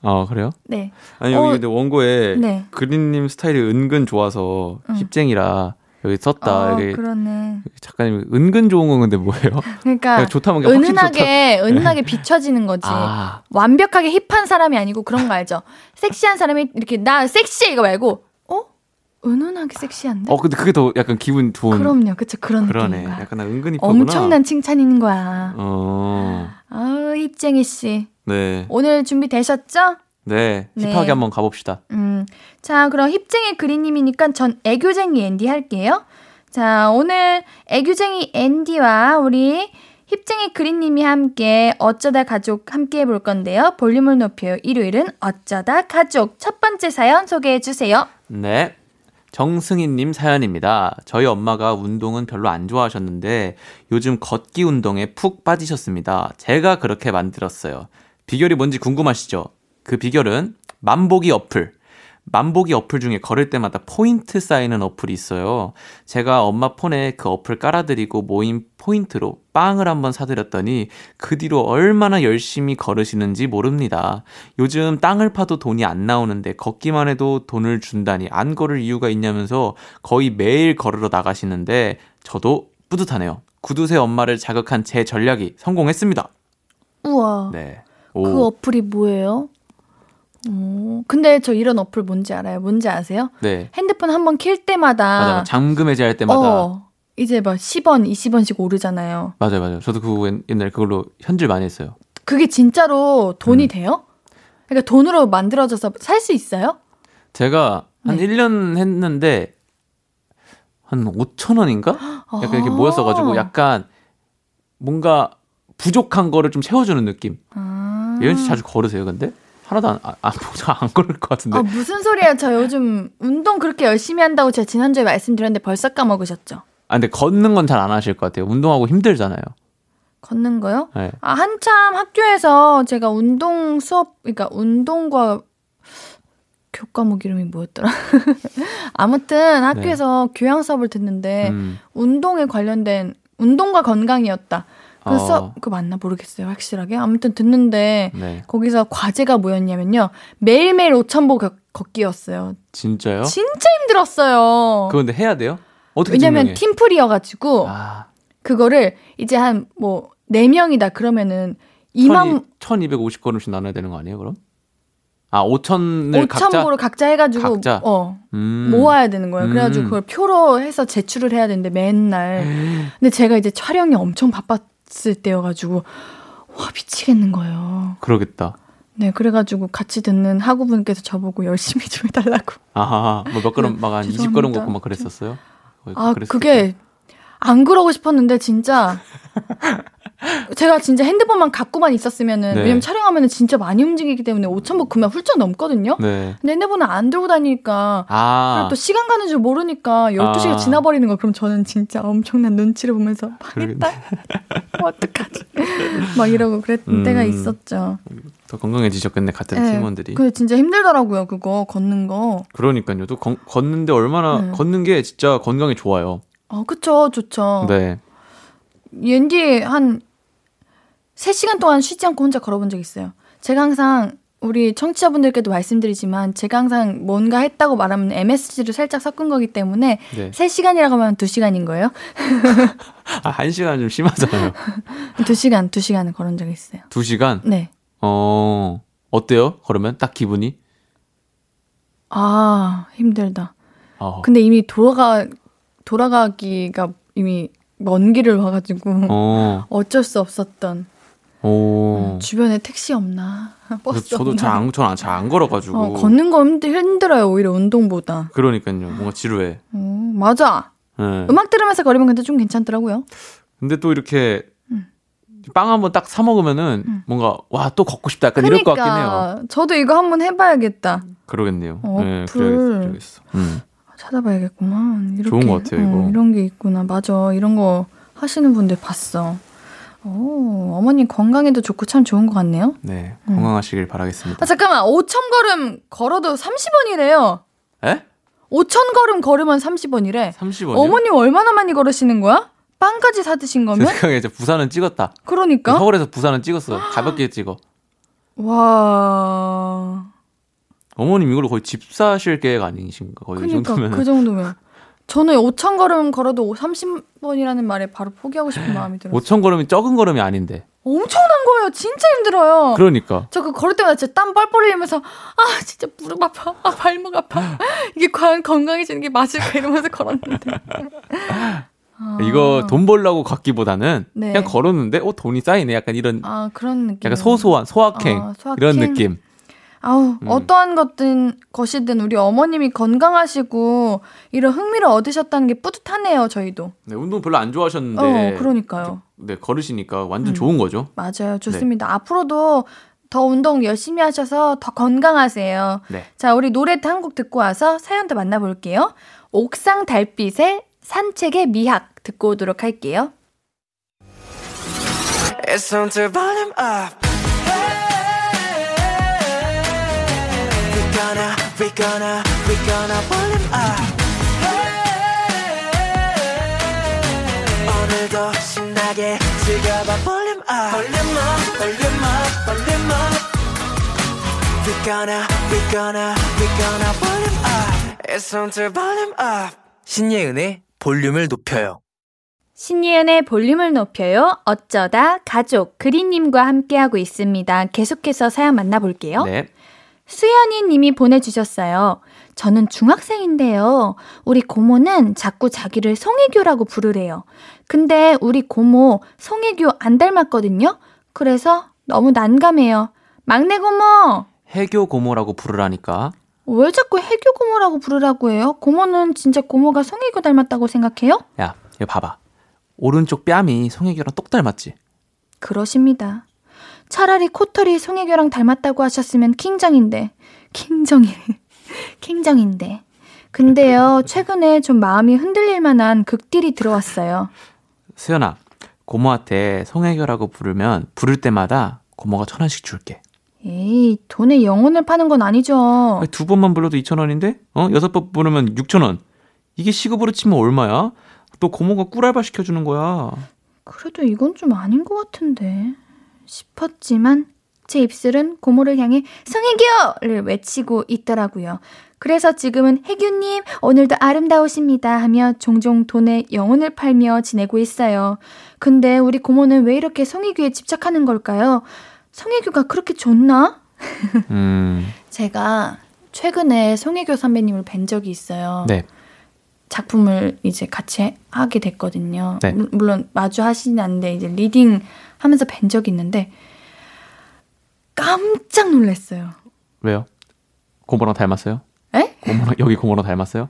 아 그래요? 네. 아니 여기 어, 근데 원고에 네. 그린님 스타일이 은근 좋아서 응. 힙쟁이라 여기 썼다. 어, 여기 그러네. 작가님 은근 좋은 건 근데 뭐예요? 그러니까 그냥 좋다면 그냥 확실히 은은하게 은은하게 비춰지는 거지. 아, 완벽하게 힙한 사람이 아니고 그런 거 알죠? 섹시한 사람이 이렇게 나 섹시해 이거 말고 어? 은은하게 섹시한데? 어 근데 그게 더 약간 기분 좋은 그럼요. 그쵸 그런 그러네. 느낌인가. 약간 나 은근 이쁘구나. 엄청난 칭찬인 거야. 어, 아우 힙쟁이 씨. 네, 오늘 준비 되셨죠? 네, 네. 힙하게 한번 가봅시다. 음. 자, 그럼 힙쟁이 그리님이니까 전 애교쟁이 앤디 할게요. 자, 오늘 애교쟁이 앤디와 우리 힙쟁이 그린님이 함께 어쩌다 가족 함께 해볼 건데요. 볼륨을 높여요. 일요일은 어쩌다 가족. 첫 번째 사연 소개해 주세요. 네. 정승희님 사연입니다. 저희 엄마가 운동은 별로 안 좋아하셨는데 요즘 걷기 운동에 푹 빠지셨습니다. 제가 그렇게 만들었어요. 비결이 뭔지 궁금하시죠? 그 비결은 만보기 어플. 만보기 어플 중에 걸을 때마다 포인트 쌓이는 어플이 있어요. 제가 엄마 폰에 그 어플 깔아드리고 모인 포인트로 빵을 한번 사드렸더니 그 뒤로 얼마나 열심히 걸으시는지 모릅니다. 요즘 땅을 파도 돈이 안 나오는데 걷기만 해도 돈을 준다니 안 걸을 이유가 있냐면서 거의 매일 걸으러 나가시는데 저도 뿌듯하네요. 구두쇠 엄마를 자극한 제 전략이 성공했습니다. 우와. 네. 그 어플이 뭐예요? 오, 근데 저 이런 어플 뭔지 알아요? 뭔지 아세요? 네. 핸드폰 한 번 킬 때마다 맞아, 잠금 해제할 때마다 어, 이제 막 10원, 20원씩 오르잖아요. 맞아요, 맞아요. 저도 그 옛날 그걸로 현질 많이 했어요. 그게 진짜로 돈이 음. 돼요? 그러니까 돈으로 만들어져서 살 수 있어요? 제가 한 네. 1년 했는데 한 5천 원인가? 약간 이렇게 아. 모였어 가지고 약간 뭔가 부족한 거를 좀 채워주는 느낌. 아. 예은 씨 자주 걸으세요, 근데? 하나도 안, 안, 안, 안 걸을 것 같은데. 아, 무슨 소리야. 저 요즘 운동 그렇게 열심히 한다고 제가 지난주에 말씀드렸는데 벌써 까먹으셨죠? 아, 근데 걷는 건 잘 안 하실 것 같아요. 운동하고 힘들잖아요. 걷는 거요? 네. 아, 한참 학교에서 제가 운동 수업, 그러니까 운동과 교과목 이름이 뭐였더라? 아무튼 학교에서 교양 수업을 듣는데 네. 음. 운동에 관련된 운동과 건강이었다. 그 어. 수업 그거 맞나 모르겠어요 확실하게. 아무튼 듣는데 네. 거기서 과제가 뭐였냐면요 매일매일 5천보 걷기였어요. 진짜요? 진짜 힘들었어요. 그거 근데 해야 돼요? 어떻게 왜냐면 증명해? 팀플이어 가지고 아, 그거를 이제 한뭐네 명이다 그러면은 2만 1250걸음씩 나눠야 되는 거 아니에요, 그럼? 아, 5천을 각자 5천보를 각자 해 가지고 각자? 어 음. 모아야 되는 거예요. 그래 가지고 음. 그걸 표로 해서 제출을 해야 되는데 맨날. 근데 제가 이제 촬영이 엄청 바빴 을 때여가지고 와 미치겠는 거예요. 그러겠다. 네 그래가지고 같이 듣는 학우분께서 저보고 열심히 좀 해달라고. 아하, 뭐몇 걸음 막 한 20걸음 죄송합니다. 걷고 막 그랬었어요? 아 그랬을 그게 안 그러고 싶었는데 진짜 제가 진짜 핸드폰만 갖고만 있었으면은 네. 왜냐면 촬영하면은 진짜 많이 움직이기 때문에 5천 보 금방 훌쩍 넘거든요. 네. 근데 핸드폰을 안 들고 다니니까 아, 또 시간 가는 줄 모르니까 12시가 아. 지나버리는 거. 그럼 저는 진짜 엄청난 눈치를 보면서. 망했다. 어떡하지? 막 이러고 그랬던 음. 때가 있었죠. 더 건강해지셨겠네, 같은 네. 팀원들이. 근데 진짜 힘들더라고요, 그거 걷는 거. 그러니까요. 또 건- 걷는데 얼마나 네. 걷는 게 진짜 건강에 좋아요. 어, 그쵸, 좋죠. 네. 옌디 한 3시간 동안 쉬지 않고 혼자 걸어본 적 있어요. 제가 항상 우리 청취자분들께도 말씀드리지만 제가 항상 뭔가 했다고 말하면 MSG를 살짝 섞은 거기 때문에 네. 3시간이라고 하면 2시간인 거예요. 아, 한 시간 좀 심하잖아요. 2시간, 2시간을 걸은 적이 있어요. 두 시간? 네. 어, 어때요? 걸으면 딱 기분이? 아, 힘들다. 어. 근데 이미 돌아가, 돌아가기가 이미 먼 길을 와가지고 어, 어쩔 수 없었던. 오. 주변에 택시 없나? 버스 저도 없나? 잘 안, 저는 잘안 걸어가지고. 어, 걷는 거 힘들, 힘들어요, 오히려 운동보다. 그러니까요. 뭔가 지루해. 어, 맞아. 네. 음악 들으면서 걸으면 근데 좀 괜찮더라고요. 근데 또 이렇게 음. 빵 한번 딱 사 먹으면은 음. 뭔가 와 또 걷고 싶다 약간 이럴 것 같긴 해요. 저도 이거 한번 해봐야겠다. 그러겠네요. 어, 네. 그래야겠어, 그래야겠어. 음. 찾아봐야겠구만. 이렇게, 좋은 것 같아요, 이거. 어, 이런 게 있구나. 맞아. 이런 거 하시는 분들 봤어. 오, 어머님 건강에도 좋고 참 좋은 것 같네요. 네, 음. 건강하시길 바라겠습니다. 아, 잠깐만. 5천 걸음 걸어도 30원이래요. 에? 5천 걸음 걸으면 30원이래. 30원이요? 어머님 얼마나 많이 걸으시는 거야? 빵까지 사 드신 제 거면? 생각에 이제 부산은 찍었다. 그러니까. 서울에서 부산은 찍었어. 가볍게 찍어. 와. 어머님 이걸로 거의 집 사실 계획 아니신가? 거의 이 그러니까 정도면. 그 정도면. 저는 5천 걸음 걸어도 30번이라는 말에 바로 포기하고 싶은 마음이 들어요. 5천 걸음이 적은 걸음이 아닌데. 엄청난 거예요. 진짜 힘들어요. 그러니까. 저 그 걸을 때마다 진짜 땀 뻘뻘 흘리면서 아 진짜 무릎 아파, 아 발목 아파. 이게 과연 건강해지는 게 맞을까 이러면서 걸었는데. 아. 이거 돈 벌려고 걷기보다는 네. 그냥 걸었는데 어 돈이 쌓이네. 약간 이런 아 그런 느낌. 약간 소소한 소확행 아, 소확행? 이런 느낌. 아우, 음. 어떠한 것든, 것이든 우리 어머님이 건강하시고 이런 흥미를 얻으셨다는 게 뿌듯하네요, 저희도. 네, 운동 별로 안 좋아하셨는데. 어, 그러니까요. 네, 걸으시니까 완전 음. 좋은 거죠. 맞아요. 좋습니다. 앞으로도 더 운동 열심히 하셔서 더 건강하세요. 네. 자, 우리 노래 한 곡 듣고 와서 사연도 만나볼게요. 옥상 달빛의 산책의 미학 듣고 오도록 할게요. We gonna, we gonna, we gonna volume up. 오늘도 신나게 즐겨봐 volume up. Volume up, volume up, volume up. We gonna, we gonna, we gonna volume up. It's on to volume up. 신예은의 볼륨을 높여요. 신예은의 볼륨을 높여요. 어쩌다 가족 그린님과 함께하고 있습니다. 계속해서 사연 만나볼게요. 네. 수연이 님이 보내주셨어요. 저는 중학생인데요. 우리 고모는 자꾸 자기를 송혜교라고 부르래요. 근데 우리 고모 송혜교 안 닮았거든요. 그래서 너무 난감해요. 막내 고모! 해교 고모라고 부르라니까. 왜 자꾸 해교 고모라고 부르라고 해요? 고모는 진짜 고모가 송혜교 닮았다고 생각해요? 야, 이거 봐봐. 오른쪽 뺨이 송혜교랑 똑 닮았지. 그러십니다. 차라리 코털이 송혜교랑 닮았다고 하셨으면 킹정인데, 킹정이, 킹정인데. 근데요, 최근에 좀 마음이 흔들릴 만한 극딜이 들어왔어요. 수연아, 고모한테 송혜교라고 부르면 부를 때마다 고모가 천 원씩 줄게. 에이, 돈에 영혼을 파는 건 아니죠. 아니, 두 번만 불러도 2천 원인데? 어? 여섯 번 부르면 6천 원. 이게 시급으로 치면 얼마야? 또 고모가 꿀알바 시켜주는 거야. 그래도 이건 좀 아닌 것 같은데. 싶었지만, 제 입술은 고모를 향해 송혜교를 외치고 있더라고요. 그래서 지금은 혜교님, 오늘도 아름다우십니다 하며 종종 돈에 영혼을 팔며 지내고 있어요. 근데 우리 고모는 왜 이렇게 송혜교에 집착하는 걸까요? 송혜교가 그렇게 좋나? 음, 제가 최근에 송혜교 선배님을 뵌 적이 있어요. 네. 작품을 이제 같이 하게 됐거든요. 네. 물- 물론 마주 하지는 않는데 이제 리딩 하면서 뵌 적이 있는데 깜짝 놀랐어요. 왜요? 고모랑 닮았어요? 에? 고모랑, 여기 고모랑 닮았어요?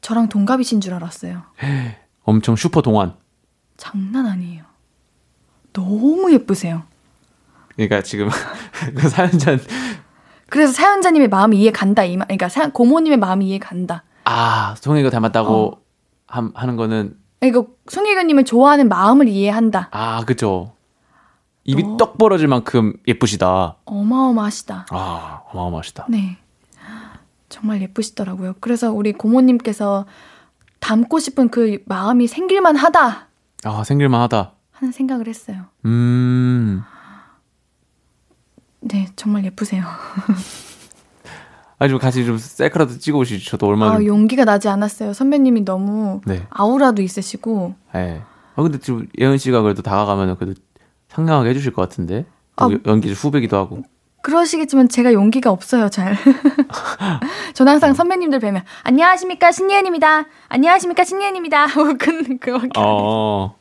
저랑 동갑이신 줄 알았어요. 엄청 슈퍼 동안. 장난 아니에요. 너무 예쁘세요. 그러니까 지금 그 사연자 그래서 사연자님의 마음이 이해 간다. 이 말, 그러니까 사- 고모님의 마음이 이해 간다. 아 송혜교 닮았다고 어. 함- 하는 거는 그러니까 송혜교님을 좋아하는 마음을 이해한다. 아 그죠. 입이 너- 떡 벌어질 만큼 예쁘시다. 어마어마하시다. 아 어마어마하시다. 네. 정말 예쁘시더라고요. 그래서 우리 고모님께서 닮고 싶은 그 마음이 생길만 하다 아 생길만 하다. 하는 생각을 했어요. 음. 네, 정말 예쁘세요. 아니 좀 같이 좀 셀카라도 찍어 오시죠. 저도 얼마나 아, 좀. 용기가 나지 않았어요. 선배님이 너무 네. 아우라도 있으시고 예. 아 근데 지금 예은 씨가 그래도 다가가면 그래도 상냥하게 해주실 것 같은데. 또 아. 연기 후배기도 하고. 그러시겠지만 제가 용기가 없어요, 잘. 저는 항상 선배님들 뵈면 안녕하십니까 신예은입니다. 안녕하십니까 신예은입니다. 하고 해요. 어.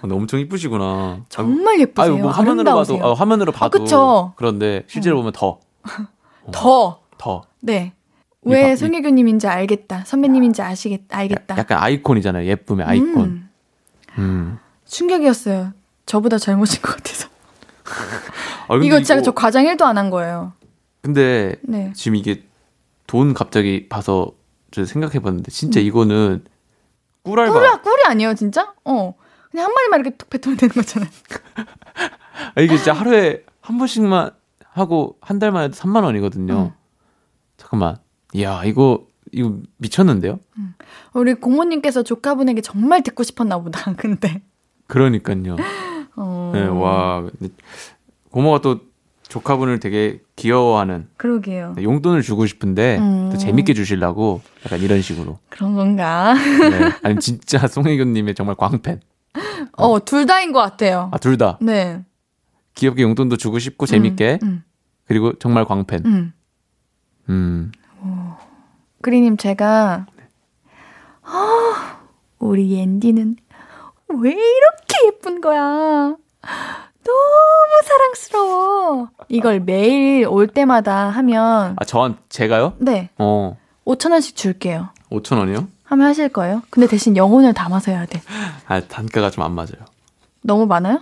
근데 엄청 이쁘시구나. 정말 예쁘세요. 아유, 뭐 화면으로 아름다우세요. 봐도 아, 화면으로 봐도 그쵸. 그런데 실제로 보면 더 더 더. 네. 이왜 바- 이- 송혜교님인지 알겠다. 선배님인지 아시겠 알겠다. 약간 아이콘이잖아요. 예쁨의 아이콘. 음, 음. 충격이었어요. 저보다 젊으신 것 같아서. 아, 이거 진짜 저 과장 1도 안 한 거예요. 근데 네. 지금 이게 돈 갑자기 봐서 저 생각해 봤는데 진짜 음. 이거는 꿀알바. 꿀이, 꿀이 아니에요, 진짜? 어. 그냥 한 마디만 이렇게 툭 뱉으면 되는 거잖아요. 아, 이게 진짜 하루에 한 번씩만 하고 한 달만 해도 3만 원이거든요. 음. 잠깐만. 이야 이거 이거 미쳤는데요? 우리 고모님께서 조카분에게 정말 듣고 싶었나 보다. 근데. 그러니까요. 어. 네, 와 근데 고모가 또 조카분을 되게 귀여워하는 그러게요. 용돈을 주고 싶은데 음. 또 재밌게 주시려고 약간 이런 식으로. 그런 건가? 네. 아니 진짜 송혜교님의 정말 광팬. 어, 둘 다인 것 같아요. 아 둘 다 네. 귀엽게 용돈도 주고 싶고 재밌게 음, 그리고 정말 광팬. 음. 음. 그리님 제가 아, 우리 앤디는 왜 이렇게 예쁜 거야? 너무 사랑스러워. 이걸 매일 올 때마다 하면 아, 저한, 제가요? 네. 어, 5천 원씩 줄게요. 5천 원이요? 하면 하실 거예요? 근데 대신 영혼을 담아서 해야 돼. 아, 단가가 좀 안 맞아요. 너무 많아요?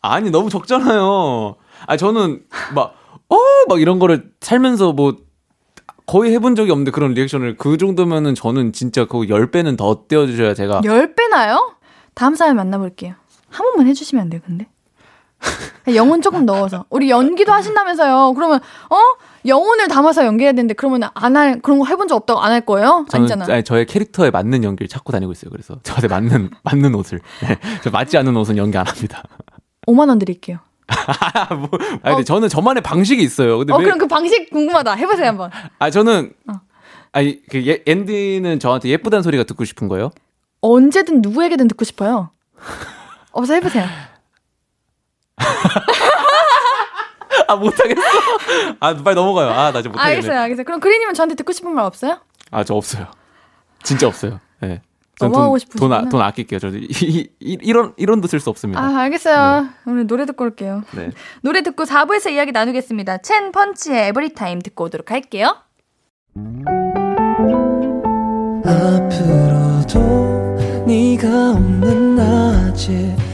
아니, 너무 적잖아요. 아, 저는 막, 어, 막 이런 거를 살면서 뭐, 거의 해본 적이 없는데 그런 리액션을 그 정도면은 저는 진짜 그 10배는 더 떼어 주셔야 제가. 10배나요? 다음 사연 만나볼게요. 한 번만 해주시면 안 돼요, 근데? 영혼 조금 넣어서. 우리 연기도 하신다면서요. 그러면, 어? 영혼을 담아서 연기해야 되는데, 그러면 안 할, 그런 거 해본 적 없다고 안 할 거예요? 저는 아니잖아. 아니, 저의 캐릭터에 맞는 연기를 찾고 다니고 있어요. 그래서 저한테 맞는 맞는 옷을. 네, 저 맞지 않는 옷은 연기 안 합니다. 5만 원 드릴게요. 뭐, 아니, 근데 저는 저만의 방식이 있어요. 근데 어, 왜, 그럼 그 방식 궁금하다. 해보세요, 한번. 아 저는 어. 아니 그 예, 앤디는 저한테 예쁘다는 소리가 듣고 싶은 거예요? 언제든 누구에게든 듣고 싶어요. 어서 해보세요. 아 못하겠어. 아 빨리 넘어가요. 아나 지금 못하겠네. 알겠어요, 알겠어요. 그럼 그린님은 저한테 듣고 싶은 말 없어요? 아 저 없어요. 진짜 없어요. 네. 너무 돈, 하고 돈, 싶으시구나. 아, 돈 아낄게요. 저 이, 이, 이, 이런 이런도 쓸 수 없습니다. 아, 알겠어요. 오늘 노래 듣고 올게요. 네. 노래 듣고 4부에서 이야기 나누겠습니다. 첸 펀치의 에브리타임 듣고 오도록 할게요. 앞으로도 네가 없는 낮에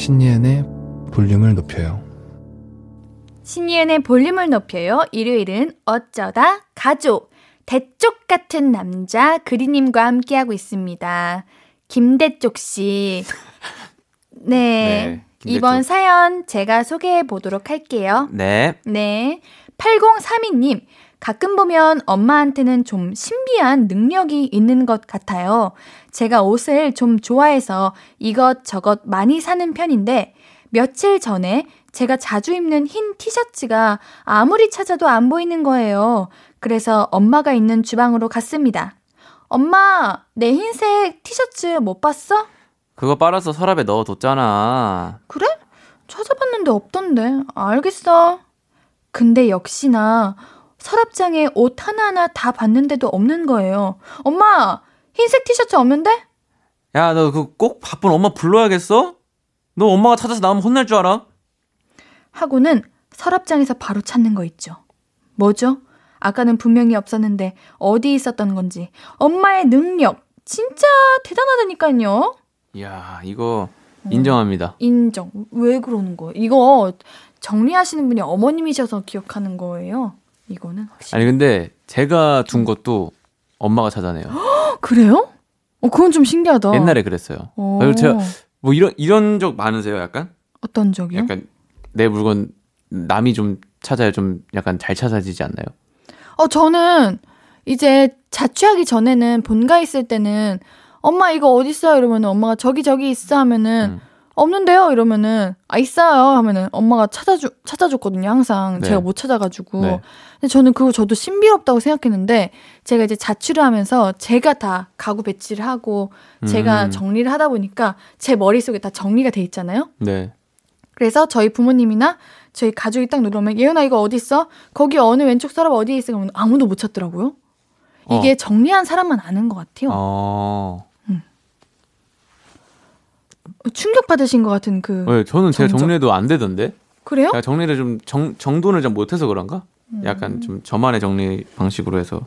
신예은의 볼륨을 높여요 신이은의 볼륨을 높여요. 일요일은 어쩌다 가족. 대쪽 같은 남자 그리님과 함께하고 있습니다. 김대쪽 씨. 네. 네. 이번 사연 제가 소개해 보도록 할게요. 네. 네. 8032님, 가끔 보면 엄마한테는 좀 신비한 능력이 있는 것 같아요. 제가 옷을 좀 좋아해서 이것저것 많이 사는 편인데, 며칠 전에 제가 자주 입는 흰 티셔츠가 아무리 찾아도 안 보이는 거예요. 그래서 엄마가 있는 주방으로 갔습니다. 엄마, 내 흰색 티셔츠 못 봤어? 그거 빨아서 서랍에 넣어뒀잖아. 그래? 찾아봤는데 없던데. 알겠어. 근데 역시나 서랍장에 옷 하나하나 다 봤는데도 없는 거예요. 엄마! 흰색 티셔츠 없는데? 야, 너 그 꼭 바쁜 엄마 불러야겠어? 너 엄마가 찾아서 나오면 혼날 줄 알아? 하고는 서랍장에서 바로 찾는 거 있죠. 뭐죠? 아까는 분명히 없었는데 어디 있었던 건지. 엄마의 능력. 진짜 대단하다니까요. 이야, 이거 인정합니다. 인정. 왜 그러는 거예요? 이거 정리하시는 분이 어머님이셔서 기억하는 거예요. 이거는 확실히. 아니 근데 제가 둔 것도 엄마가 찾아내요. 그래요? 어, 그건 좀 신기하다. 옛날에 그랬어요. 어. 그리고 제가 뭐 이런 이런 적 많으세요? 약간? 어떤 적이요? 약간 내 물건 남이 좀 찾아야 좀 약간 잘 찾아지지 않나요? 어, 저는 이제 자취하기 전에는 본가 있을 때는 엄마 이거 어디 있어요? 이러면은 엄마가 저기 저기 있어 하면은 음. 없는데요? 이러면은 아 있어요 하면은 엄마가 찾아주 찾아줬거든요. 항상 네. 제가 못 찾아가지고. 네. 근데 저는 그거 저도 신비롭다고 생각했는데 제가 이제 자취를 하면서 제가 다 가구 배치를 하고 제가 음. 정리를 하다 보니까 제 머릿속에 다 정리가 돼 있잖아요. 네. 그래서 저희 부모님이나 저희 가족이 딱 누르면 예은아 이거 어디 있어? 거기 어느 왼쪽 서랍 어디에 있어? 그러면 아무도 못 찾더라고요. 이게 어. 정리한 사람만 아는 것 같아요. 어. 충격 받으신 것 같은 그 네, 저는 제가 정적. 정리해도 안 되던데. 그래요? 정리를 좀 정, 정돈을 좀 못해서 그런가? 음. 약간 좀 저만의 정리 방식으로 해서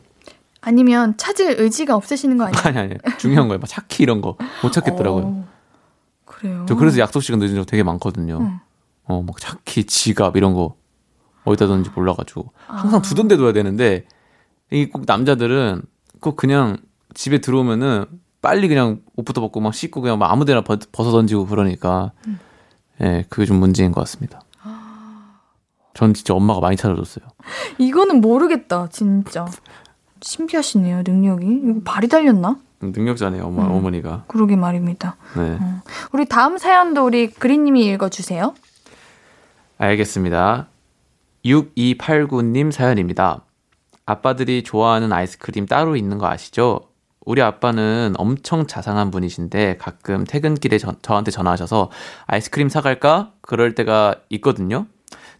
아니면 찾을 의지가 없으시는 거 아니에요? 아니 아니 중요한 거예요. 막 찾기 이런 거 못 찾겠더라고요. 어, 그래요. 저 그래서 약속 시간 늦은 적 되게 많거든요. 음. 어, 막 찾기, 지갑 이런 거 어디다 뒀는지 몰라가지고 항상 아. 두던 데 둬야 되는데 이꼭 남자들은 꼭 그냥 집에 들어오면은 빨리 그냥 옷부터 벗고 막 씻고 그냥 막 아무데나 벗, 벗어 던지고 그러니까 음. 예 그게 좀 문제인 것 같습니다. 전 진짜 엄마가 많이 찾아줬어요. 이거는 모르겠다, 진짜. 신기하시네요, 능력이. 이거 발이 달렸나? 능력자네요, 엄마, 음. 어머니가. 그러게 말입니다. 네. 우리 다음 사연도 우리 그린님이 읽어주세요. 알겠습니다. 6289님 사연입니다. 아빠들이 좋아하는 아이스크림 따로 있는 거 아시죠? 우리 아빠는 엄청 자상한 분이신데 가끔 퇴근길에 저, 저한테 전화하셔서 아이스크림 사갈까? 그럴 때가 있거든요.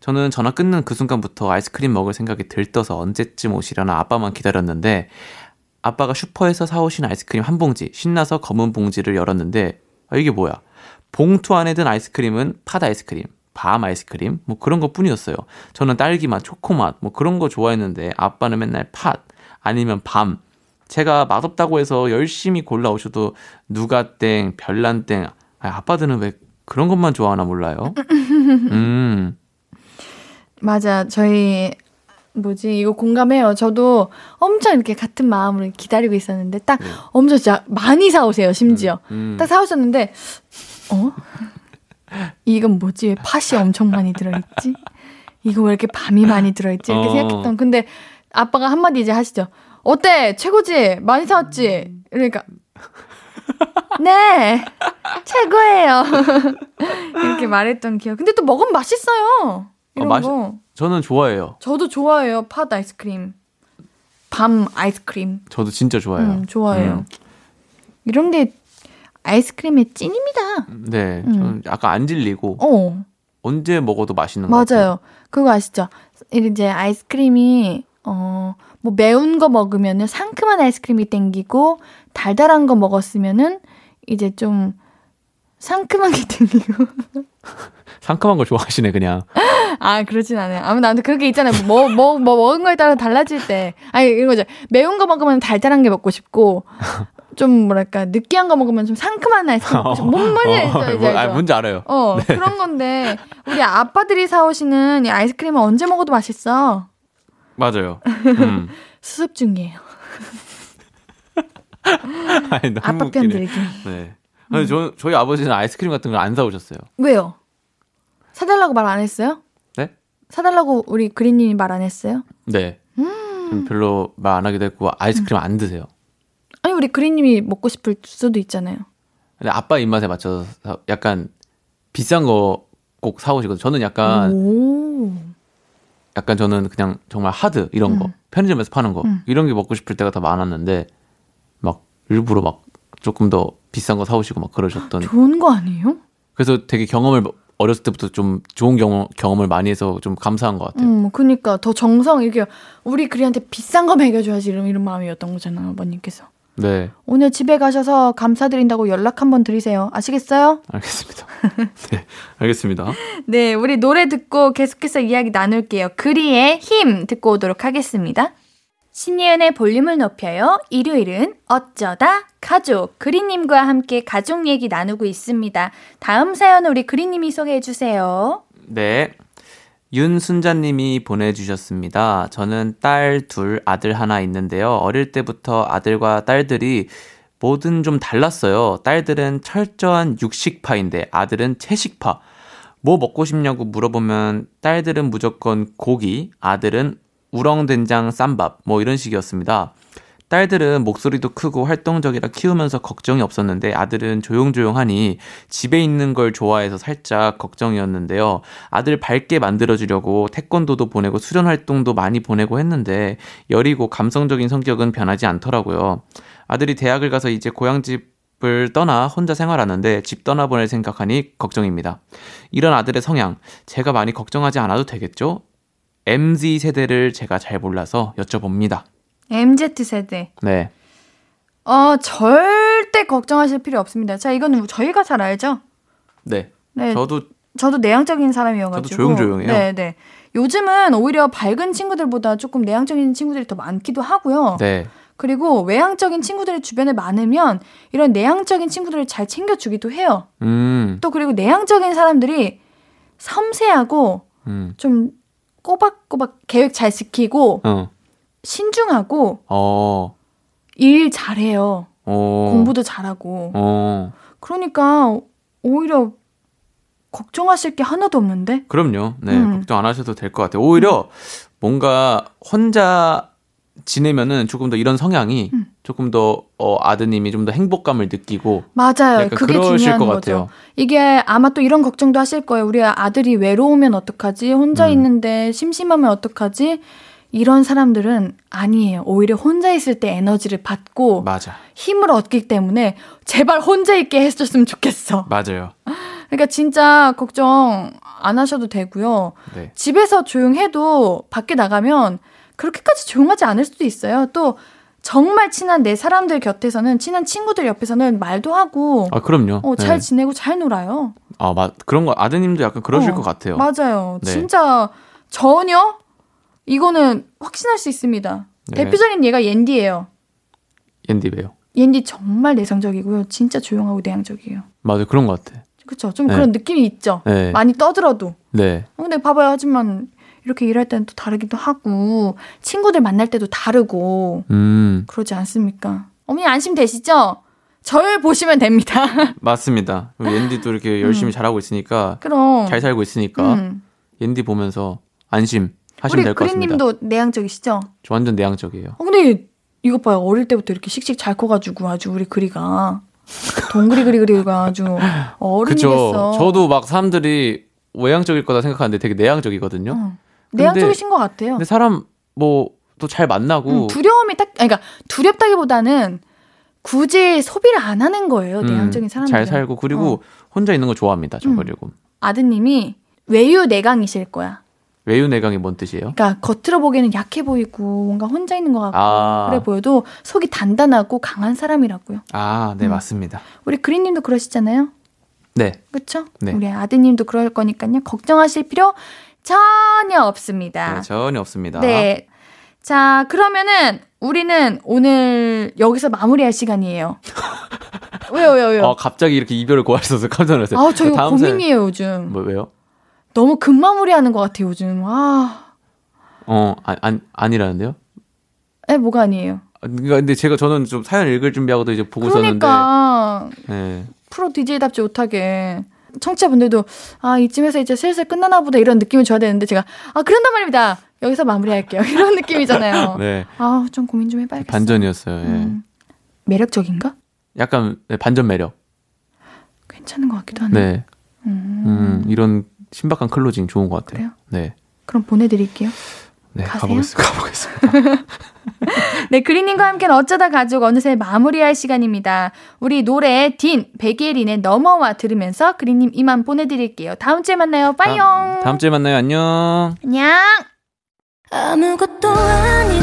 저는 전화 끊는 그 순간부터 아이스크림 먹을 생각이 들떠서 언제쯤 오시려나 아빠만 기다렸는데 아빠가 슈퍼에서 사오신 아이스크림 한 봉지 신나서 검은 봉지를 열었는데 아, 이게 뭐야? 봉투 안에 든 아이스크림은 팥 아이스크림, 밤 아이스크림 뭐 그런 것 뿐이었어요. 저는 딸기 맛, 초코 맛 뭐 그런 거 좋아했는데 아빠는 맨날 팥 아니면 밤. 제가 맛없다고 해서 열심히 골라오셔도 누가 땡, 별난 땡. 아, 아빠들은 왜 그런 것만 좋아하나 몰라요. 음. 맞아. 저희 뭐지 이거 공감해요. 저도 엄청 이렇게 같은 마음으로 기다리고 있었는데 딱 네. 엄청 진짜 많이 사오세요. 심지어 음. 딱 사오셨는데 어 이건 뭐지 왜 팥이 엄청 많이 들어있지? 이거 왜 이렇게 밤이 많이 들어있지? 이렇게 어. 생각했던 근데 아빠가 한마디 이제 하시죠. 어때 최고지 많이 사왔지? 그러니까 네 최고예요. 이렇게 말했던 기억. 근데 또 먹으면 맛있어요. 이런 맛있- 거. 저는 좋아해요. 저도 좋아해요. 팥 아이스크림. 밤 아이스크림. 저도 진짜 좋아해요. 음, 좋아해요. 음. 이런 게 아이스크림의 찐입니다. 네, 저는 약간 안 질리고 어, 언제 먹어도 맛있는 것 같아요. 맞아요. 그거 아시죠? 이제 아이스크림이 어, 뭐 매운 거 먹으면은 상큼한 아이스크림이 땡기고 달달한 거 먹었으면은 이제 좀 상큼한 게 땡기고. 상큼한 거 좋아하시네 그냥. 아, 그렇진 않아요. 아무 나한테 그렇게 있잖아요. 뭐, 뭐, 뭐, 먹은 거에 따라 달라질 때. 아니, 이런 거죠. 매운 거 먹으면 달달한 게 먹고 싶고, 좀 뭐랄까, 느끼한 거 먹으면 좀 상큼한 아이스크림 먹고 싶고, 뭔 말인지 알죠? 어, 이제 뭐, 아? 뭔지 알아요. 어, 그런 건데, 우리 아빠들이 사오시는 이 아이스크림은 언제 먹어도 맛있어. 맞아요. 음. 수습 중이에요. 아니, 너무 아빠 편 웃기네. 들기. 네. 아니, 저, 저희 아버지는 아이스크림 같은 걸 안 사오셨어요. 왜요? 사달라고 말 안 했어요? 네? 사달라고 우리 그린님이 말 안 했어요? 네. 좀 별로 말 안 하게 됐고 아이스크림 안 드세요. 아니, 우리 그린님이 먹고 싶을 수도 있잖아요. 근데 아빠 입맛에 맞춰서 사- 약간 비싼 거 꼭 사오시거든요. 저는 약간 오. 약간 저는 그냥 정말 하드 이런 거 음. 편의점에서 파는 거 음. 이런 게 먹고 싶을 때가 더 많았는데 막 일부러 막 조금 더 비싼 거 사오시고 막 그러셨던 좋은 거 아니에요? 그래서 되게 경험을 어렸을 때부터 좀 좋은 경험, 경험을 많이 해서 좀 감사한 것 같아요. 음, 그니까 더 정성 이렇게 우리 그리한테 비싼 거 먹여줘야지 이런 이런 마음이었던 거잖아요, 아버님께서. 네, 오늘 집에 가셔서 감사드린다고 연락 한번 드리세요. 아시겠어요? 알겠습니다. 네, 알겠습니다. 네, 우리 노래 듣고 계속해서 이야기 나눌게요. 그리의 힘 듣고 오도록 하겠습니다. 신예은의 볼륨을 높여요. 일요일은 어쩌다 가족 그리님과 함께 가족 얘기 나누고 있습니다. 다음 사연 우리 그리님이 소개해 주세요. 네. 윤순자님이 보내주셨습니다. 저는 딸 둘, 아들 하나 있는데요. 어릴 때부터 아들과 딸들이 뭐든 좀 달랐어요. 딸들은 철저한 육식파인데 아들은 채식파. 뭐 먹고 싶냐고 물어보면 딸들은 무조건 고기, 아들은 우렁된장 쌈밥, 뭐 이런 식이었습니다. 딸들은 목소리도 크고 활동적이라 키우면서 걱정이 없었는데 아들은 조용조용하니 집에 있는 걸 좋아해서 살짝 걱정이었는데요. 아들 밝게 만들어주려고 태권도도 보내고 수련 활동도 많이 보내고 했는데 여리고 감성적인 성격은 변하지 않더라고요. 아들이 대학을 가서 이제 고향집 을 떠나 혼자 생활하는데 집 떠나보낼 생각하니 걱정입니다. 이런 아들의 성향 제가 많이 걱정하지 않아도 되겠죠? MZ 세대를 제가 잘 몰라서 여쭤봅니다. MZ세대. 네. 어, 절대 걱정하실 필요 없습니다. 자, 이건 저희가 잘 알죠? 네. 네. 저도 저도 내향적인 사람이어가지고. 저도 조용조용해요. 네, 네. 요즘은 오히려 밝은 친구들보다 조금 내향적인 친구들이 더 많기도 하고요. 네. 그리고 외향적인 친구들이 주변에 많으면 이런 내향적인 친구들을 잘 챙겨주기도 해요. 음. 또 그리고 내향적인 사람들이 섬세하고 음. 좀 꼬박꼬박 계획 잘 지키고 어. 신중하고 어. 일 잘해요. 어. 공부도 잘하고. 어. 그러니까 오히려 걱정하실 게 하나도 없는데? 그럼요. 네. 음. 걱정 안 하셔도 될 것 같아요. 오히려 뭔가 혼자 지내면은 조금 더 이런 성향이 음. 조금 더 어, 아드님이 좀 더 행복감을 느끼고 맞아요. 그게 중요한 것 거죠. 같아요. 이게 아마 또 이런 걱정도 하실 거예요. 우리 아들이 외로우면 어떡하지? 혼자 음. 있는데 심심하면 어떡하지? 이런 사람들은 아니에요. 오히려 혼자 있을 때 에너지를 받고 맞아. 힘을 얻기 때문에 제발 혼자 있게 해줬으면 좋겠어. 맞아요. 그러니까 진짜 걱정 안 하셔도 되고요. 네. 집에서 조용해도 밖에 나가면 그렇게까지 조용하지 않을 수도 있어요. 또 정말 친한 내 사람들 곁에서는 친한 친구들 옆에서는 말도 하고 아, 그럼요. 어, 잘 네. 지내고 잘 놀아요. 아, 맞. 그런 거 아드님도 약간 그러실 어, 것 같아요. 맞아요. 네. 진짜 전혀 이거는 확신할 수 있습니다. 네. 대표적인 예가 옌디예요. 옌디 왜요? 옌디 정말 내성적이고요. 진짜 조용하고 내향적이에요. 맞아요. 그런 것 같아. 그렇죠. 좀 네. 그런 느낌이 있죠. 네. 많이 떠들어도. 네. 어, 근데 봐봐요. 하지만 이렇게 일할 때는 또 다르기도 하고 친구들 만날 때도 다르고 음, 그러지 않습니까? 어머니 안심되시죠? 절 보시면 됩니다. 맞습니다. 옌디도 이렇게 열심히 잘하고 있으니까 그럼 잘 살고 있으니까 음. 옌디 보면서 안심 하시면 우리 될것 같습니다. 그린님도 내향적이시죠? 저 완전 내향적이에요. 어, 근데 이것 봐요. 어릴 때부터 이렇게 씩씩 잘 커가지고 아주 우리 그리가 동그리 그리 그리가 아주 어른이겠어. 저도 막 사람들이 외향적일 거다 생각하는데 되게 내향적이거든요. 어. 내향적이신 것 같아요. 근데 사람 뭐 또 잘 만나고 음, 두려움이 딱, 아니, 그러니까 두렵다기보다는 굳이 소비를 안 하는 거예요. 음, 내향적인 사람들. 잘 살고 그리고 어. 혼자 있는 거 좋아합니다. 저 음. 그리고 아드님이 외유 내강이실 거야. 외유내강이 뭔 뜻이에요? 그러니까 겉으로 보기에는 약해 보이고 뭔가 혼자 있는 것 같고 아, 그래 보여도 속이 단단하고 강한 사람이라고요. 아, 네 음. 맞습니다. 우리 그린님도 그러시잖아요. 네, 그렇죠? 네. 우리 아드님도 그럴 거니까요. 걱정하실 필요 전혀 없습니다. 네, 전혀 없습니다. 네. 자, 그러면은 우리는 오늘 여기서 마무리할 시간이에요. 왜요, 왜요, 왜요? 어, 갑자기 이렇게 이별을 고하셔서 깜짝 놀랐어요. 아, 저 이거 다음 사연- 고민이에요, 요즘. 뭐 왜요? 너무 급마무리하는 것 같아요, 요즘. 아, 어, 아, 안 아니라는데요? 에, 뭐가 아니에요. 아, 그러니까 근데 제가 저는 좀 사연 읽을 준비하고도 이제 보고 그러니까 있었는데, 네. 프로 DJ답지 못하게 청취자분들도 아 이쯤에서 이제 슬슬 끝나나 보다 이런 느낌을 줘야 되는데 제가 아 그런단 말입니다. 여기서 마무리할게요. 이런 느낌이잖아요. 네, 아좀 고민 좀 해봐야겠어. 반전이었어요. 예. 음, 매력적인가? 약간 네, 반전 매력. 괜찮은 것 같기도 하네. 네, 음, 음, 이런 신박한 클로징 좋은 것 같아요. 그래요? 네, 그럼 보내드릴게요. 네, 가세요? 가보겠습니다. 가보겠습니다. 네, 그리님과 함께는 어쩌다 가족 어느새 마무리할 시간입니다. 우리 노래 딘 백예린의 넘어와 들으면서 그리님 이만 보내드릴게요. 다음 주에 만나요. 빠이용. 다음, 다음 주에 만나요. 안녕. 안녕. 아무것도 아닌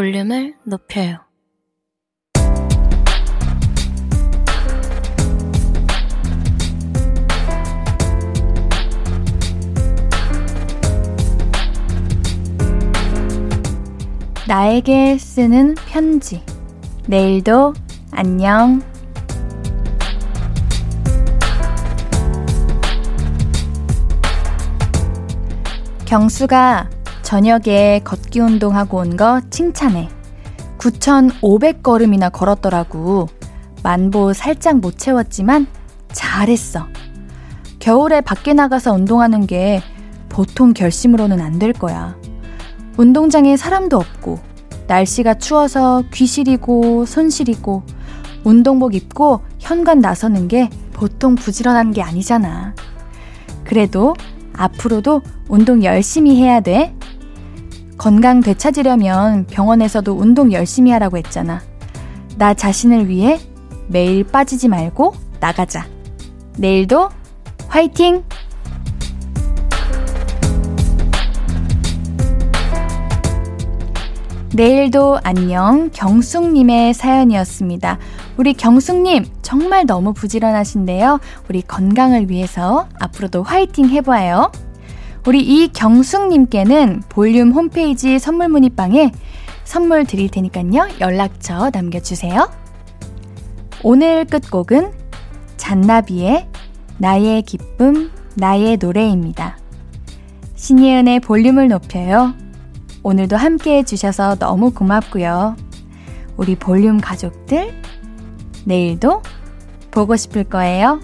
볼륨을 높여요 나에게 쓰는 편지. 내일도 안녕. 경수가 저녁에 걷기 운동하고 온 거 칭찬해. 9,500걸음이나 걸었더라고. 만보 살짝 못 채웠지만 잘했어. 겨울에 밖에 나가서 운동하는 게 보통 결심으로는 안 될 거야. 운동장에 사람도 없고, 날씨가 추워서 귀 시리고 손 시리고, 운동복 입고 현관 나서는 게 보통 부지런한 게 아니잖아. 그래도 앞으로도 운동 열심히 해야 돼. 건강 되찾으려면 병원에서도 운동 열심히 하라고 했잖아. 나 자신을 위해 매일 빠지지 말고 나가자. 내일도 화이팅! 내일도 안녕 경숙님의 사연이었습니다. 우리 경숙님 정말 너무 부지런하신데요. 우리 건강을 위해서 앞으로도 화이팅 해봐요. 우리 이 경숙님께는 볼륨 홈페이지 선물 문의방에 선물 드릴 테니까요. 연락처 남겨주세요. 오늘 끝곡은 잔나비의 나의 기쁨, 나의 노래입니다. 신예은의 볼륨을 높여요. 오늘도 함께 해주셔서 너무 고맙고요. 우리 볼륨 가족들, 내일도 보고 싶을 거예요.